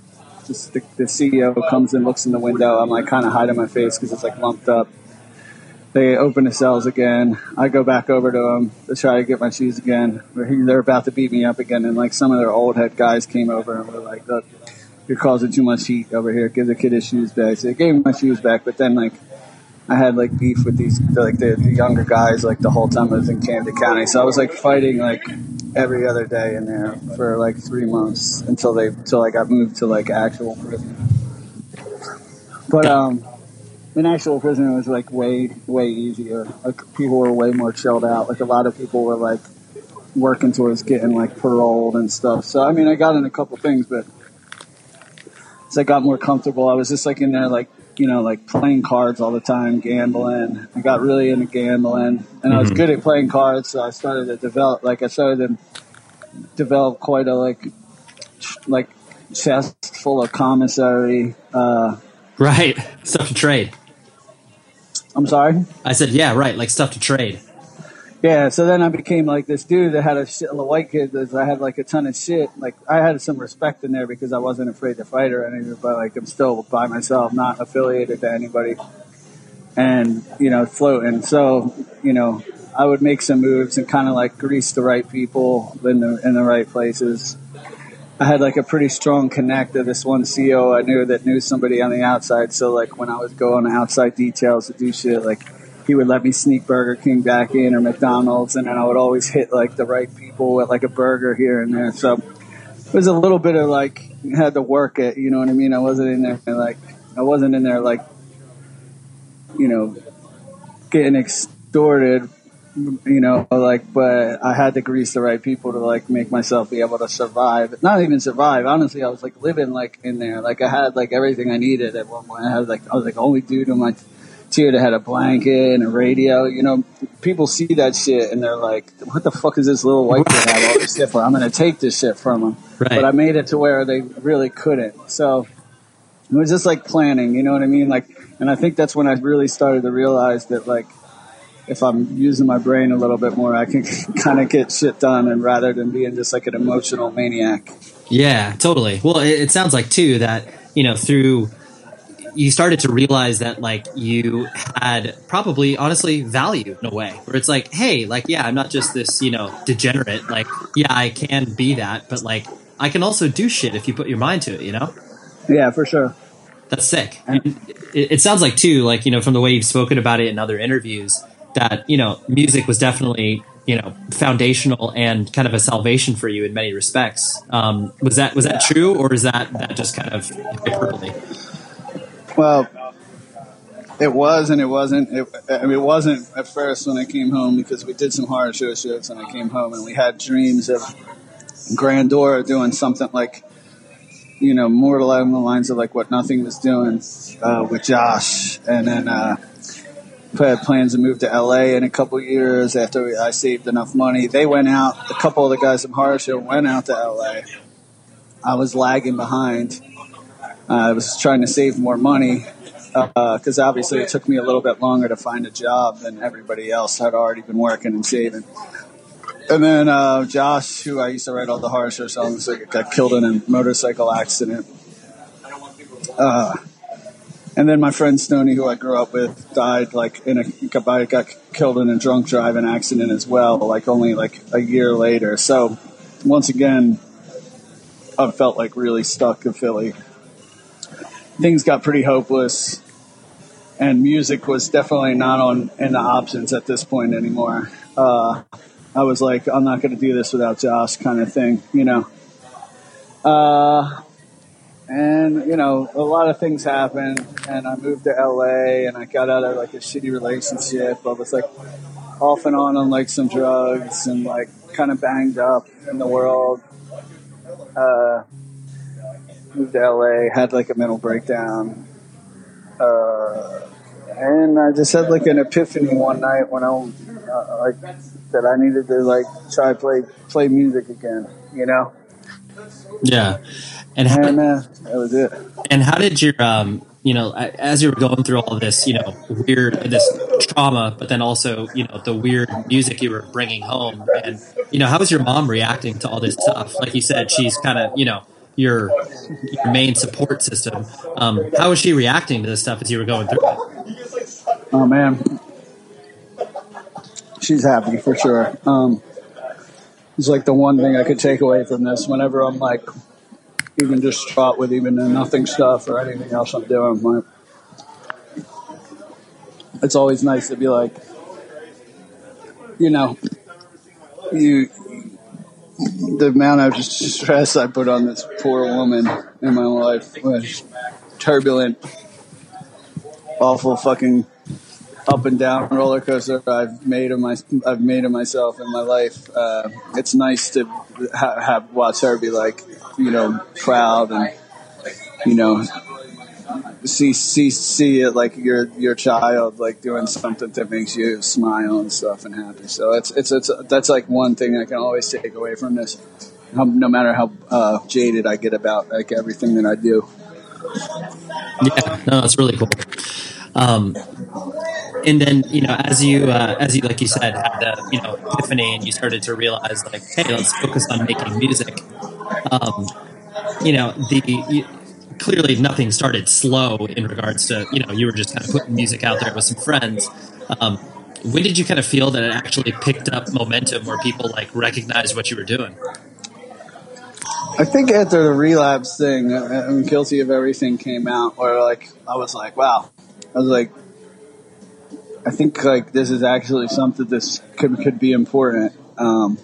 Just the, the CO comes and looks in the window. I'm like kind of hiding my face because it's like lumped up. They open the cells again. I go back over to them to try to get my shoes again. They're about to beat me up again, and like some of their old head guys came over and were like, "Look, you're causing too much heat over here. Give the kid his shoes back." So they gave me my shoes back, but then like I had like beef with these like the, the younger guys like the whole time I was in Camden County. So I was like fighting like every other day in there for like three months until they until I got moved to like actual prison. But um, in actual prison it was like way way easier. Like people were way more chilled out. Like a lot of people were like working towards getting like paroled and stuff. So I mean I got in a couple things, but as I got more comfortable, I was just like in there like you know like playing cards all the time, gambling. I got really into gambling, and I was good at playing cards. So I started to develop like I started to develop quite a like like chest full of commissary. Uh, right. [LAUGHS] Stuff to trade. I'm sorry. I said, yeah, right. Like stuff to trade. Yeah, so then I became like this dude that had a shit, white kid that I had like a ton of shit. Like I had some respect in there because I wasn't afraid to fight or anything, but like I'm still by myself, not affiliated to anybody, and you know floating. So you know I would make some moves and kind of like grease the right people in the in the right places. I had like a pretty strong connect to this one CO I knew that knew somebody on the outside. So like when I was going outside details to do shit, like he would let me sneak Burger King back in or McDonald's, and then I would always hit like the right people with like a burger here and there. So it was a little bit of like had to work it. You know what I mean? I wasn't in there like I wasn't in there like you know getting extorted. You know, like, but I had to grease the right people to like make myself be able to survive. Not even survive. Honestly, I was like living like in there. Like I had like everything I needed at one point. I had like I was like the only dude in my tier that had a blanket and a radio. You know, people see that shit and they're like, "What the fuck is this little white kid have all this shit for?" I'm gonna take this shit from him. Right. But I made it to where they really couldn't. So it was just like planning. You know what I mean? Like, and I think that's when I really started to realize that like if I'm using my brain a little bit more, I can [LAUGHS] kind of get shit done, and rather than being just like an emotional maniac. Yeah, totally. Well, it, it sounds like too that you know through you started to realize that like you had probably honestly value in a way where it's like, hey, like yeah, I'm not just this you know degenerate. Like yeah, I can be that, but like I can also do shit if you put your mind to it. You know. Yeah, for sure. That's sick. And it, it sounds like too, like you know, from the way you've spoken about it in other interviews, that you know, music was definitely you know foundational and kind of a salvation for you in many respects. Um, was that was that true, or is that that just kind of hyperbole? Well, it was and it wasn't. It, I mean, it wasn't at first when I came home because we did some horror show shows and I came home and we had dreams of Grandora doing something like, you know, more along the lines of like what Nothing was doing uh, with Josh, and then uh, had plans to move to LA in a couple years after I saved enough money. They went out. A couple of the guys from horror show went out to LA. I was lagging behind. I was trying to save more money because obviously it took me a little bit longer to find a job than everybody else had already been working and saving. And then uh, Josh, who I used to write all the horror show songs, got killed in a motorcycle accident. Uh, and then my friend Stoney, who I grew up with, died like in a got, got killed in a drunk driving accident as well, like only like a year later. So once again, I felt like really stuck in Philly. Things got pretty hopeless, and music was definitely not on in the options at this point anymore. Uh, I was like, I'm not going to do this without Josh, kind of thing, you know. Uh, and you know, a lot of things happened, and I moved to LA, and I got out of like a shitty relationship. I was like off and on on like some drugs, and like kind of banged up in the world. Uh, moved to LA, had like a mental breakdown. Uh, and I just had like an epiphany one night when I uh, like that I needed to like try play play music again, you know. Yeah. And how, And uh, that was it. and how did your um you know as you were going through all this you know weird this trauma but then also you know the weird music you were bringing home and you know how was your mom reacting to all this stuff like you said she's kind of you know your your main support system um how was she reacting to this stuff as you were going through it Oh man, she's happy for sure. Um, it's like the one thing I could take away from this. Whenever I'm like, even distraught with even the nothing stuff or anything else I'm doing, it's always nice to be like, you know, you. The amount of stress I put on this poor woman in my life was turbulent, awful fucking up and down roller coaster I've made of my I've made of myself in my life. Uh, it's nice to ha- have watch her be like, you know, proud and you know, see see see it like your your child like doing something that makes you smile and stuff and happy. So it's it's it's that's like one thing I can always take away from this. No matter how uh, jaded I get about like everything that I do. yeah no that's really cool um and then you know as you uh, as you like you said had the you know epiphany and you started to realize like hey let's focus on making music um you know the you, clearly nothing started slow in regards to you know you were just kind of putting music out there with some friends um when did you kind of feel that it actually picked up momentum where people like recognized what you were doing I think after the relapse thing, uh, I'm guilty of everything came out. Where like I was like, wow, I was like, I think like this is actually something this could could be important. Um,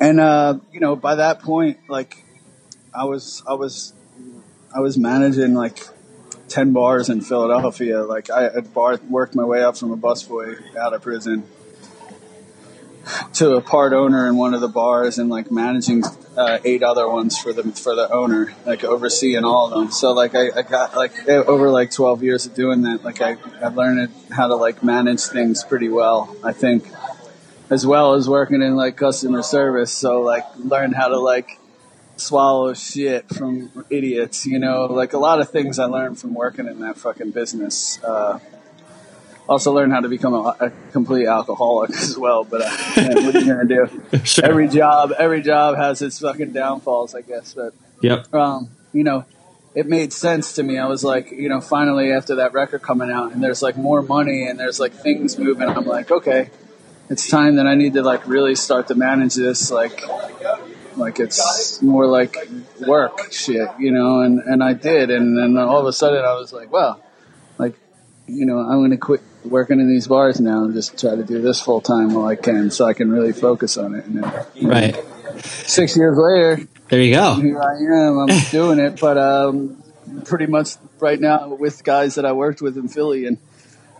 and uh, you know, by that point, like I was, I was, I was managing like ten bars in Philadelphia. Like I had bar worked my way up from a busboy out of prison to a part owner in one of the bars and like managing uh, eight other ones for the for the owner, like overseeing all of them. So like I, I got like over like twelve years of doing that, like I I learned how to like manage things pretty well. I think as well as working in like customer service. So like learn how to like swallow shit from idiots. You know, like a lot of things I learned from working in that fucking business. Uh, also learned how to become a, a complete alcoholic as well. But uh, man, what are you gonna do? [LAUGHS] Every job, every job has its fucking downfalls, I guess. But yep um, you know, it made sense to me. I was like, you know, finally after that record coming out, and there's like more money, and there's like things moving. I'm like, okay, it's time that I need to like really start to manage this, like. Like it's more like work shit, you know, and, and I did, and then all of a sudden I was like, wow, like you know, I'm going to quit working in these bars now and just try to do this full time while I can, so I can really focus on it. And then, right six years later, there you go here I am. I'm [LAUGHS] doing it, but um, pretty much right now with guys that I worked with in Philly, and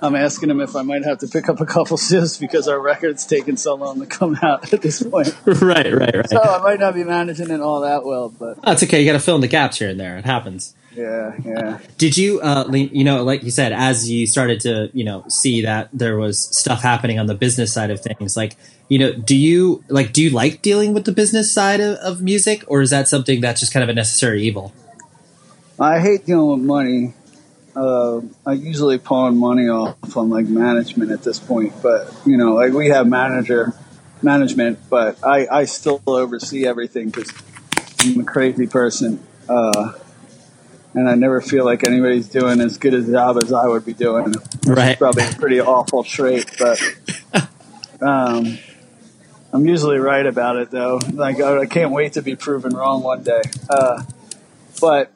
I'm asking them if I might have to pick up a couple [LAUGHS] shifts because our record's taking so long to come out at this point. [LAUGHS] right right right So I might not be managing it all that well, but That's okay. You got to fill in the gaps here and there. It happens. Yeah, yeah. Did you, uh, you know, like you said, as you started to, you know, see that there was stuff happening on the business side of things, like, you know, do you like, do you like dealing with the business side of, of music, or is that something that's just kind of a necessary evil? I hate dealing with money. Uh, I usually pawn money off on like management at this point, but you know, like we have manager management, but I, I still oversee everything because I'm a crazy person, uh, and I never feel like anybody's doing as good a job as I would be doing. Right. Probably a pretty awful trait, but [LAUGHS] um, I'm usually right about it though. Like I I can't wait to be proven wrong one day. Uh, but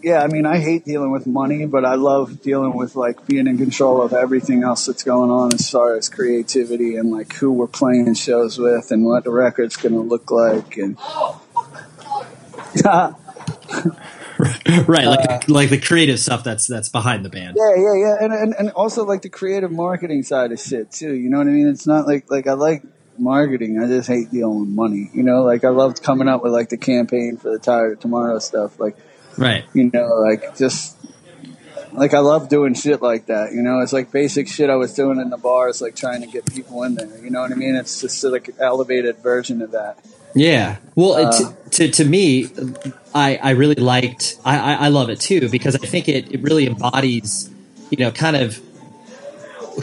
yeah, I mean, I hate dealing with money, but I love dealing with like being in control of everything else that's going on as far as creativity and like who we're playing shows with and what the record's going to look like and. [LAUGHS] [LAUGHS] [LAUGHS] right. Like, uh, like the creative stuff that's, that's behind the band. Yeah, yeah, yeah, and, and and also like the creative marketing side of shit too. You know what I mean? It's not like like I like marketing. I just hate dealing money. You know, like I loved coming up with like the campaign for the Tired of Tomorrow stuff. Like Right. you know, like just like I love doing shit like that. You know, it's like basic shit I was doing in the bars, like trying to get people in there. You know what I mean? It's just like an elevated version of that. Yeah. Well, uh, to, to, to me, I I really liked. I, I I love it too because I think it it really embodies, you know, kind of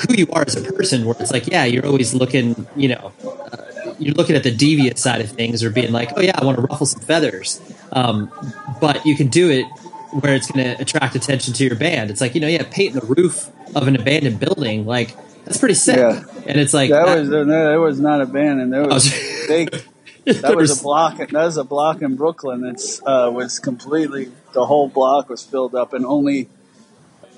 who you are as a person. Where it's like, yeah, you're always looking, you know. Uh, you're looking at the deviant side of things, or being like, "Oh yeah, I want to ruffle some feathers," um, but you can do it where it's going to attract attention to your band. It's like you know, yeah, painting the roof of an abandoned building, like that's pretty sick. Yeah. And it's like that, that was there was not abandoned. There was [LAUGHS] they, [LAUGHS] that was a block. That was a block in Brooklyn. It's uh, was completely the whole block was filled up, and only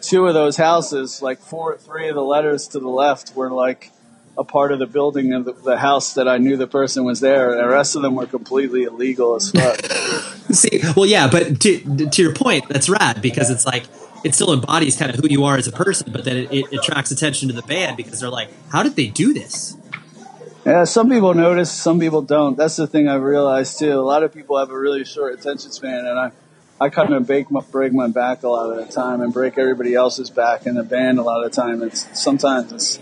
two of those houses, like four, three of the letters to the left, were like a part of the building of the, the, house that I knew the person was there. The rest of them were completely illegal as fuck. [LAUGHS] See, well, yeah, but to, to your point, that's rad because it's like it still embodies kind of who you are as a person, but then it, it attracts attention to the band because they're like, how did they do this? Yeah, some people notice, some people don't. That's the thing I've realized too. A lot of people have a really short attention span, and I, I kind of break my, break my back a lot of the time and break everybody else's back in the band. A lot of the time, it's sometimes it's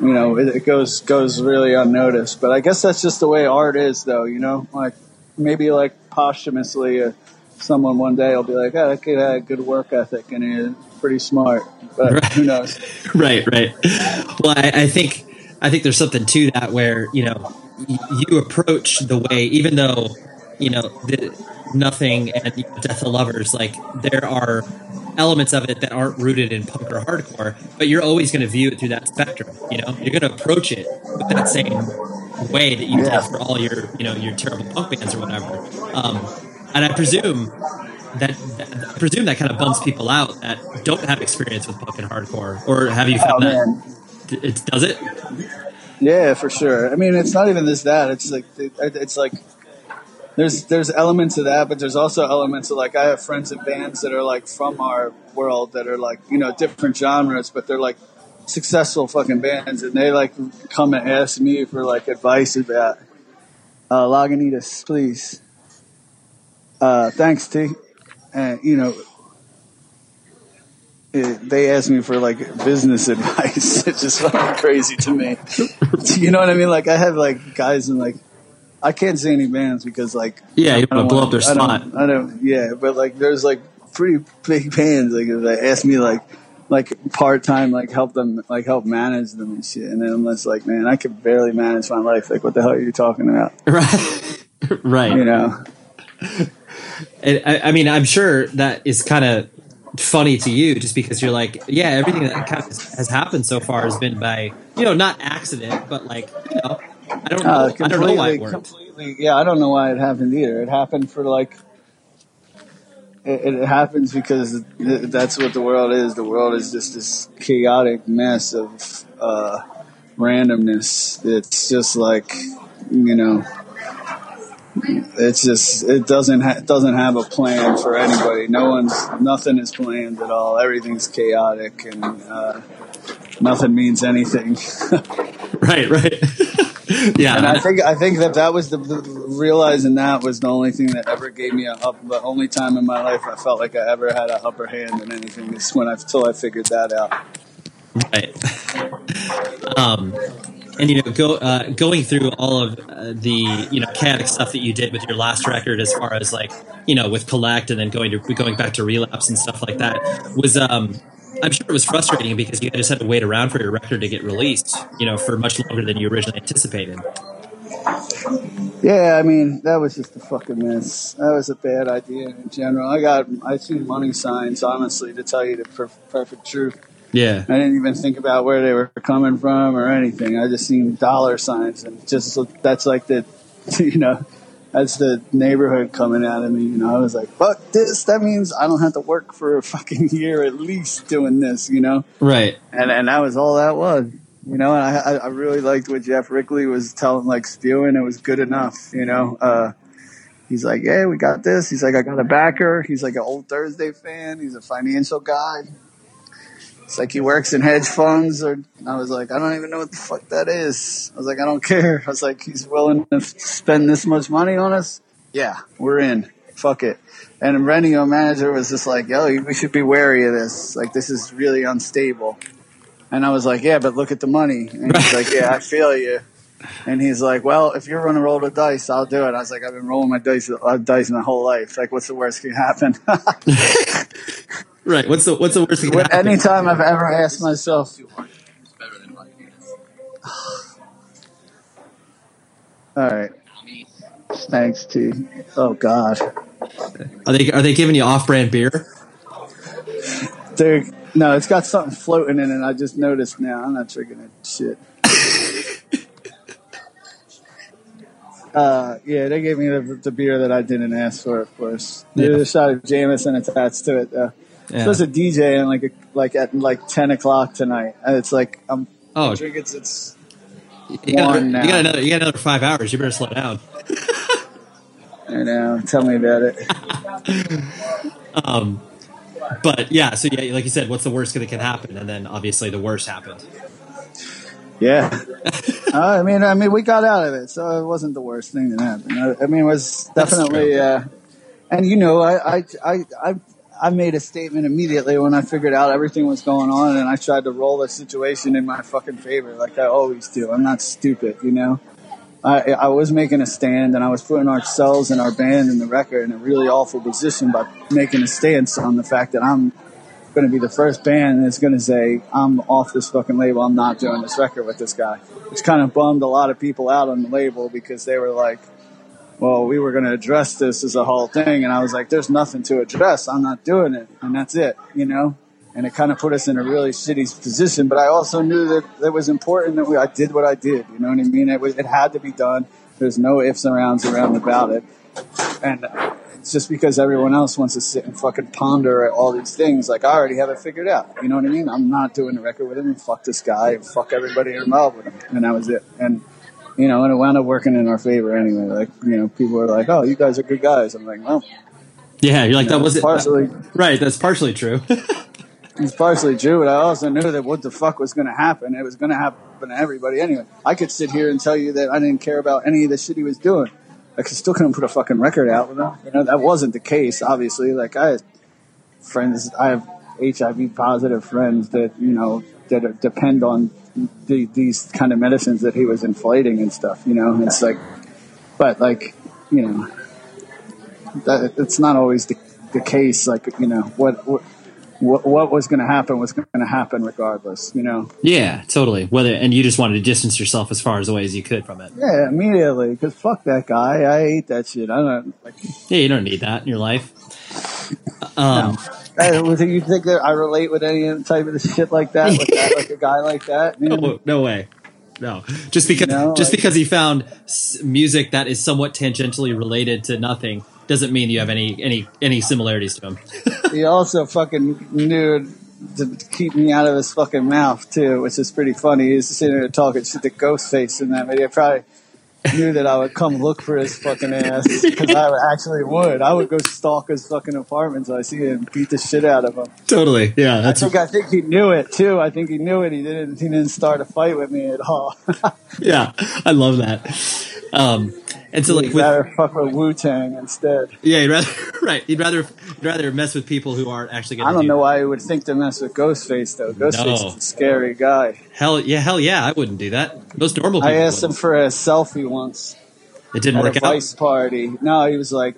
you know, it, it, goes goes really unnoticed. But I guess that's just the way art is, though. You know, like maybe like posthumously, uh, someone one day will be like, "Oh, that kid had a good work ethic and he's pretty smart." But right. who knows? [LAUGHS] right, right. Well, I, I think I think there's something to that where you know you approach the way, even though you know the, nothing and Death of Lovers, like there are elements of it that aren't rooted in punk or hardcore, but you're always going to view it through that spectrum. You know, you're going to approach it with that same way that you yeah. did for all your, you know, your terrible punk bands or whatever. Um, and I presume that, that, I presume that kind of bumps people out that don't have experience with punk and hardcore, or have you found oh, that it does it? Yeah, for sure. I mean, it's not even this that. It's like it's like there's there's elements of that, but there's also elements of like I have friends in bands that are like from our world that are like you know different genres, but they're like successful fucking bands, and they like come and ask me for like advice about uh, Lagunitas, please. Uh, thanks, T. And you know, it, they ask me for like business [LAUGHS] advice. it's just fucking crazy to me. you know what I mean? Like I have like guys in like I can't say any bands because like yeah, you want to blow up their spot. I don't, I don't, yeah, but like there's like pretty big bands like they ask me like like part time like help them like help manage them and shit, and then I'm just like man, I could barely manage my life. Like what the hell are you talking about? [LAUGHS] Right, right. You know. I, I mean, I'm sure that is kind of funny to you just because you're like, yeah, everything that has happened so far has been by, you know, not accident, but like, you know, I don't know. Uh, I don't know why it worked. Yeah, I don't know why it happened either. It happened for like. It, it happens because that's what the world is. The world is just this chaotic mess of uh, randomness. It's just like, you know, it's just it doesn't ha- doesn't have a plan for anybody. No one's nothing is planned at all. Everything's chaotic and uh, nothing means anything. [LAUGHS] right, right. [LAUGHS] yeah, and I think I think that that was the, the, realizing that was the only thing that ever gave me a up. The only time in my life I felt like I ever had an upper hand in anything is when I until I figured that out. Right. [LAUGHS] um, and you know, go uh, going through all of uh, the you know chaotic stuff that you did with your last record, as far as like you know with collect, and then going to going back to relapse and stuff like that was um I'm sure it was frustrating because you just had to wait around for your record to get released, you know, for much longer than you originally anticipated. Yeah, I mean, that was just a fucking mess. That was a bad idea in general. I got, I seen money signs, honestly, to tell you the per- perfect truth. Yeah. I didn't even think about where they were coming from or anything. I just seen dollar signs and just, that's like the, [LAUGHS] you know, that's the neighborhood coming out of me. You know, I was like, fuck this. That means I don't have to work for a fucking [LAUGHS] year at least doing this, you know? Right. And, and that was all that was, you know, and I, I really liked what Geoff Rickly was telling, like spewing. It was good enough, you know? Uh, he's like, hey, we got this. He's like, I got a backer. He's like an old Thursday fan. He's a financial guy. It's like he works in hedge funds, or I was like, I don't even know what the fuck that is. I was like, I don't care. I was like, he's willing to spend this much money on us. Yeah, we're in. Fuck it. And Rennie, our manager, was just like, yo, we should be wary of this. Like, this is really unstable. And I was like, yeah, but look at the money. And he's like, yeah, I [LAUGHS] feel you. And he's like, "Well, if you're going to roll the dice, I'll do it." I was like, "I've been rolling my dice uh, dice my whole life. Like, what's the worst that can happen?" [LAUGHS] [LAUGHS] Right. What's the what's the worst thing? that can happen? Anytime I've ever asked myself, [SIGHS] "All right, thanks, T." Oh God, Are they are they giving you off brand beer? Dude, no, it's got something floating in it. I just noticed now. I'm not drinking it. Shit. [LAUGHS] uh, yeah, they gave me the, the beer that I didn't ask for, of course. There's Yeah. a shot of Jameson attached to it, though. Yeah. Supposed to DJ and like a, like at like 10 o'clock tonight, and it's like I'm Oh, drinking since you got, one you now. got another you got another five hours. You better slow down. [LAUGHS] I know. Tell me about it. [LAUGHS] Um, but yeah, so yeah, like you said, what's the worst that can happen? And then obviously the worst happened. Yeah. [LAUGHS] uh, I mean, I mean, we got out of it, so it wasn't the worst thing that happened. I, I mean, it was definitely, uh, and you know, I, I, I, I, I made a statement immediately when I figured out everything was going on, and I tried to roll the situation in my fucking favor, like I always do. I'm not stupid, you know. I, I was making a stand, and I was putting ourselves and our band and the record in a really awful position by making a stance on the fact that I'm going to be the first band that's going to say, I'm off this fucking label. I'm not doing this record with this guy. Which kind of bummed a lot of people out on the label because they were like, well, we were going to address this as a whole thing. And I was like, there's nothing to address. I'm not doing it. And that's it, you know? And it kind of put us in a really shitty position. But I also knew that it was important that we, I did what I did. You know what I mean? It was, it had to be done. There's no ifs and rounds around about it. And it's just because everyone else wants to sit and fucking ponder all these things. Like I already have it figured out. You know what I mean? I'm not doing a record with him. Fuck this guy. Fuck everybody involved with him. And that was it. And you know, and it wound up working in our favor anyway. Like you know, people were like, "Oh, you guys are good guys." I'm like, "Well, Yeah, you're like you know, that was it. partially." [LAUGHS] Right, that's partially true. [LAUGHS] It's partially true, but I also knew that what the fuck was going to happen. It was going to happen to everybody anyway. I could sit here and tell you that I didn't care about any of the shit he was doing. I could still couldn't put a fucking record out with him. You know, that wasn't the case, obviously. Like, I had friends, I have HIV positive friends that, you know, that are, depend on the, these kind of medicines that he was inflating and stuff, you know? It's like, but like, you know, that, it's not always the, the case. Like, you know, what, what what, what was going to happen was going to happen regardless, you know? yeah, totally. Whether and you just wanted to distance yourself as far as away as you could from it. Yeah, immediately. Because fuck that guy. I hate that shit. I don't like. Yeah, you don't need that in your life. Um, I, would you think that I relate with any type of shit like that? Like, that, like a guy like that? [LAUGHS] Man? no, no way. No, just because No, just like- because he found music that is somewhat tangentially related to nothing doesn't mean you have any any any similarities to him. [LAUGHS] He also fucking knew to keep me out of his fucking mouth too, which is pretty funny. He's sitting there talking shit to Ghostface in that video. Probably knew that I would come look for his fucking ass because I actually would. I would go stalk his fucking apartment so I see him and beat the shit out of him. Totally. Yeah, I that's think I think he knew it too. I think he knew it. He didn't. He didn't start a fight with me at all. [LAUGHS] yeah. I love that. Um, and so like He'd with, rather fuck with Wu Tang instead. yeah, you'd rather [LAUGHS] right. You'd rather you'd rather mess with people who aren't actually going to I don't do know why he would think to mess with Ghostface though. Ghostface No. is a scary guy. Hell yeah, hell yeah, I wouldn't do that. Most normal people. I asked him wouldn't. for a selfie once It didn't at work a out. Vice party. No, he was like,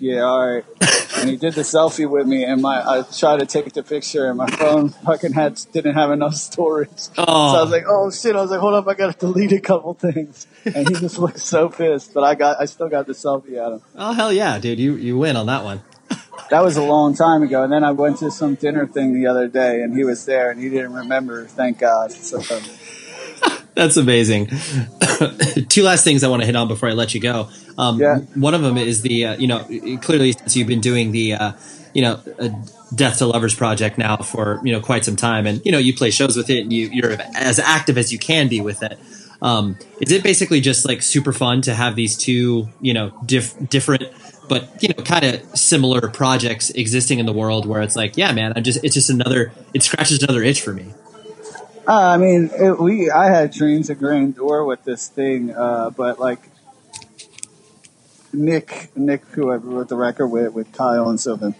"Yeah, all right." [LAUGHS] And he did the selfie with me, and my I tried to take the picture, and my phone fucking had didn't have enough storage. Oh. So I oh. was like, "Oh shit!" I was like, "Hold up, I gotta delete a couple things." And he just looked so pissed, but I got I still got the selfie at him. Oh hell yeah, dude! You you win on that one. That was a long time ago. And then I went to some dinner thing the other day, and he was there, and he didn't remember. Thank God. So, That's amazing. [COUGHS] Two last things I want to hit on before I let you go. Um, Yeah. One of them is the uh, you know clearly since you've been doing the uh, you know Death to Lovers project now for you know quite some time, and you know you play shows with it, and you, you're as active as you can be with it. Um, is it basically just like super fun to have these two you know diff- different but you know kind of similar projects existing in the world where it's like yeah man I just it's just another it scratches another itch for me. Uh, I mean, it, we I had dreams of Grand Door with this thing, uh, but like Nick, Nick, who I wrote the record with, with Kyle and Sylvan,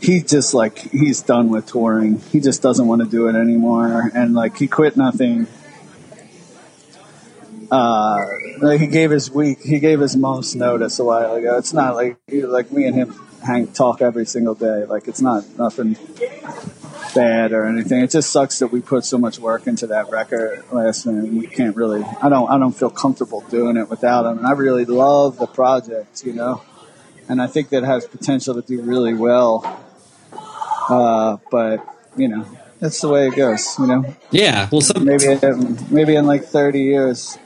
he just like he's done with touring. He just doesn't want to do it anymore, and like he quit nothing. uh, like he gave his week, he gave his month's notice a while ago. It's not like like me and him hang talk every single day. Like it's not nothing bad or anything. It just sucks that we put so much work into that record last minute. We can't really. I don't. I don't feel comfortable doing it without him. And I really love the project, you know. And I think that has potential to do really well. Uh, but you know, that's the way it goes. You know. Yeah. Well, some, maybe maybe in like thirty years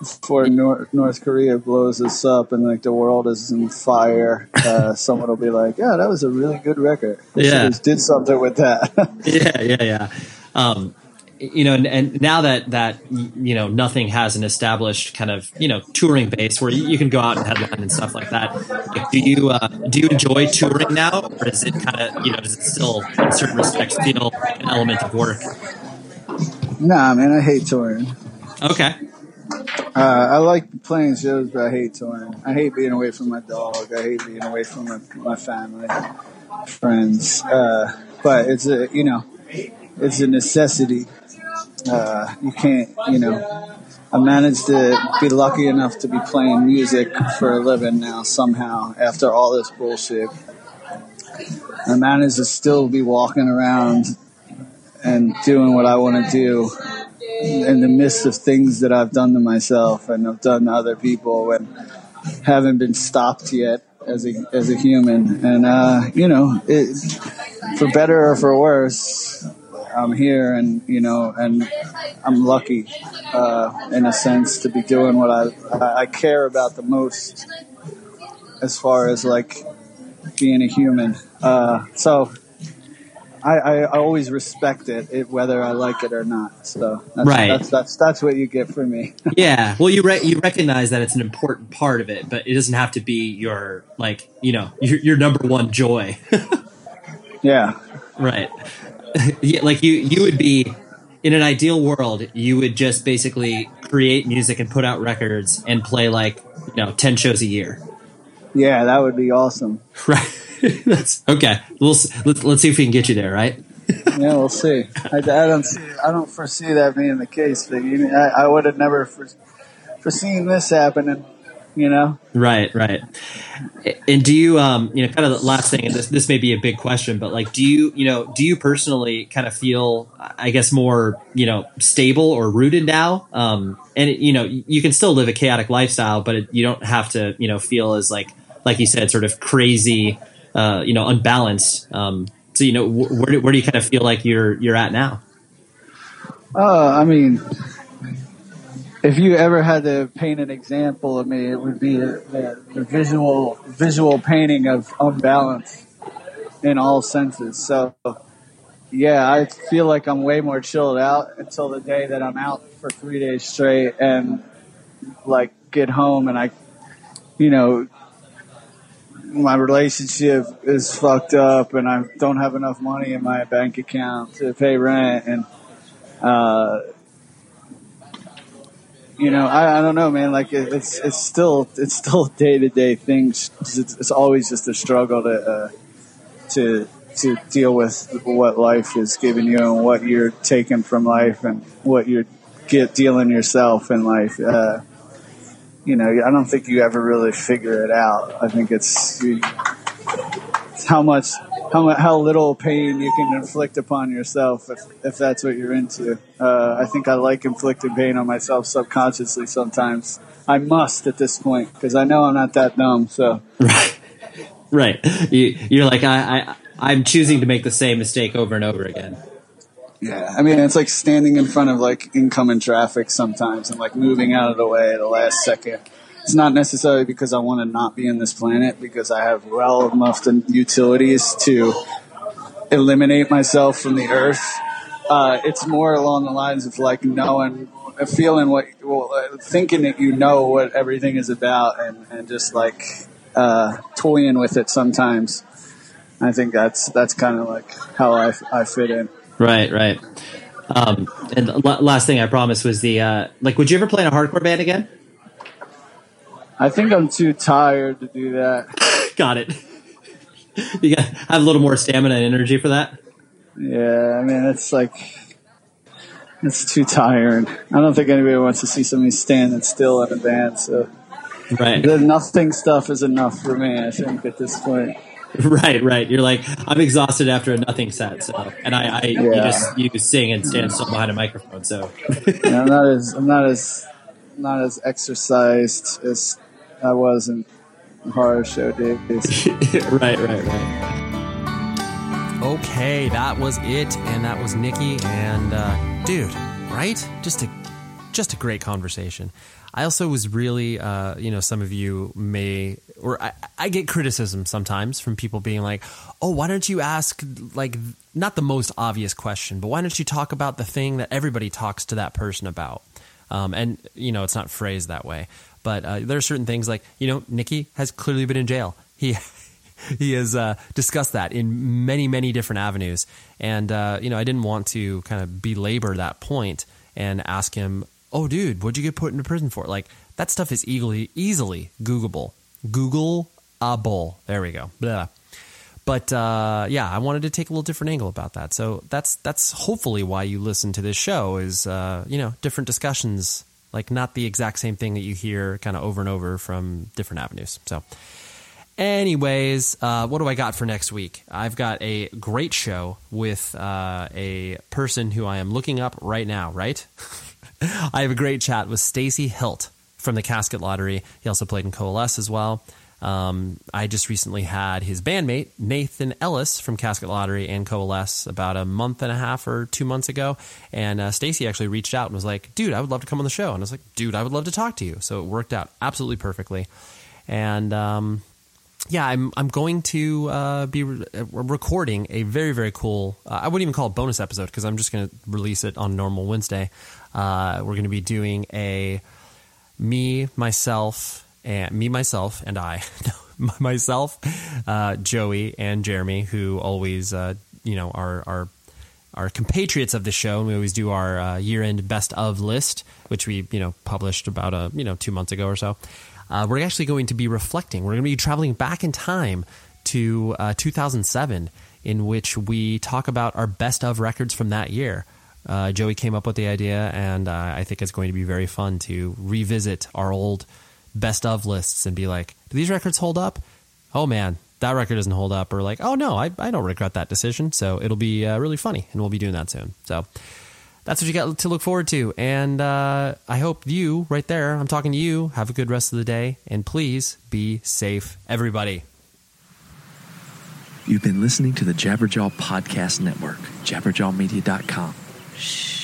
before North, North Korea blows us up and like the world is in fire, uh, [LAUGHS] someone will be like, "Yeah, that was a really good record. Yeah, did something with that." [LAUGHS] yeah, yeah, yeah. Um, you know, and, and, now that that you know nothing has an established kind of you know touring base where you, can go out and headline and stuff like that. Like, do you uh, do you enjoy touring now, or is it kind of you know does it still in certain respects feel an element of work? Nah, man, I hate touring. Okay. Uh, I like playing shows, but I hate touring. I hate being away from my dog. I hate being away from my, my family, friends. Uh, but it's a, you know, it's a necessity. Uh, you can't, you know, I managed to be lucky enough to be playing music for a living now somehow after all this bullshit. I managed to still be walking around and doing what I want to do in the midst of things that I've done to myself and I've done to other people and haven't been stopped yet as a as a human. And uh, you know, it, for better or for worse, I'm here, and you know, and I'm lucky uh, in a sense to be doing what I I care about the most, as far as like being a human. Uh, so I, I, I, always respect it, it, whether I like it or not. So that's, right, that's that's that's what you get from me. [LAUGHS] yeah, well, you re- you recognize that it's an important part of it, but it doesn't have to be your like you know your, your number one joy. [LAUGHS] yeah, right. [LAUGHS] yeah, like you you would be in an ideal world, you would just basically create music and put out records and play like you know ten shows a year. Yeah, that would be awesome. [LAUGHS] Right. That's okay. We'll let's, let's see if we can get you there, right? yeah, we'll see. I, I, don't see. I don't foresee that being the case. But you, I, I would have never foreseen this happening. You know. Right. Right. And do you, um, you know, kind of the last thing, and this this may be a big question, but like, do you, you know, do you personally kind of feel, I guess, more, you know, stable or rooted now? Um, and it, you know, you can still live a chaotic lifestyle, but it, you don't have to, you know, feel as like, like you said, sort of crazy uh, you know, unbalanced. Um, so you know, wh- where do, where do you kind of feel like you're you're at now? Uh, I mean, if you ever had to paint an example of me, it would be the, visual visual painting of unbalance in all senses. So, yeah, I feel like I'm way more chilled out until the day that I'm out for three days straight and like get home and I, you know, my relationship is fucked up and I don't have enough money in my bank account to pay rent and uh, you know I, I don't know man. Like it, it's it's still it's still day to day things it's, it's, always just a struggle to uh, to to deal with what life is giving you and what you're taking from life and what you're get dealing yourself in life. Uh, you know, I don't think you ever really figure it out. I think it's, it's how much, how how little pain you can inflict upon yourself if, if that's what you're into. Uh, I think I like inflicting pain on myself subconsciously sometimes. I must at this point because I know I'm not that dumb. So right, [LAUGHS] right. You, are like I, I I'm choosing to make the same mistake over and over again. Yeah, I mean it's like standing in front of like incoming traffic sometimes and like moving out of the way at the last second. It's not necessarily because I want to not be in this planet because I have well enough utilities to eliminate myself from the earth. Uh, it's more along the lines of like knowing, feeling what, well, thinking that you know what everything is about and, and just like uh, toying with it sometimes. I think that's that's kind of like how I, I fit in. Right, right. Um, and l- last thing I promised was the uh, like. Would you ever play in a hardcore band again? I think I'm too tired to do that. [LAUGHS] got it. [LAUGHS] you got have a little more stamina and energy for that. Yeah, I mean it's like it's too tired. I don't think anybody wants to see somebody standing still in a band. So right, the nothing stuff is enough for me. I think at this point. [LAUGHS] Right, right. You're like, I'm exhausted after a nothing set. So, and I, I yeah. you just you sing and stand still behind a microphone. So, yeah, I'm not as I'm not as not as exercised as I was in horror show days. [LAUGHS] right, right, right. Okay, that was it, and that was Nicky, and uh, dude, right? Just a just a great conversation. I also was really, uh, you know, some of you may, or I, I, get criticism sometimes from people being like, oh, why don't you ask, like, not the most obvious question, but why don't you talk about the thing that everybody talks to that person about? Um, and, you know, it's not phrased that way. But uh, there are certain things like, you know, Nicky has clearly been in jail. He [LAUGHS] he has uh, discussed that in many, many different avenues. And, uh, you know, I didn't want to kind of belabor that point and ask him, oh, dude, what'd you get put into prison for? Like, that stuff is easily, easily Googleable. Googleable. There we go. Blah. But uh, yeah, I wanted to take a little different angle about that. So that's that's hopefully why you listen to this show is uh, you know different discussions, like not the exact same thing that you hear kind of over and over from different avenues. So Anyways, uh, what do I got for next week? I've got a great show with uh, a person who I am looking up right now, right? [LAUGHS] [LAUGHS] I have a great chat with Stacy Hilt from the Casket Lottery. He also played in Coalesce as well. Um, I just recently had his bandmate, Nathan Ellis from Casket Lottery and Coalesce, about a month and a half or two months ago. And uh, Stacy actually reached out and was like, dude, I would love to come on the show. And I was like, dude, I would love to talk to you. So it worked out absolutely perfectly. And um, yeah, I'm I'm going to uh, be re- uh, recording a very very cool. Uh, I wouldn't even call it bonus episode because I'm just going to release it on normal Wednesday. Uh, we're going to be doing a me myself and me myself and I [LAUGHS] myself, uh, Joey and Jeremy, who always uh, you know are are our compatriots of the show, and we always do our year end best of list, which we you know published about a you know two months ago or so uh, we're actually going to be reflecting. We're going to be traveling back in time to uh, 2007, in which we talk about our best of records from that year. Uh, Joey came up with the idea, and uh, I think it's going to be very fun to revisit our old best of lists and be like, do these records hold up? Oh man, that record doesn't hold up. Or like, oh no, I, I don't regret that decision. So it'll be uh, really funny, and we'll be doing that soon. So that's what you got to look forward to. And uh, I hope you, right there, I'm talking to you, have a good rest of the day. And please be safe, everybody. You've been listening to the Jabberjaw Podcast Network, jabberjawmedia.com. Shh.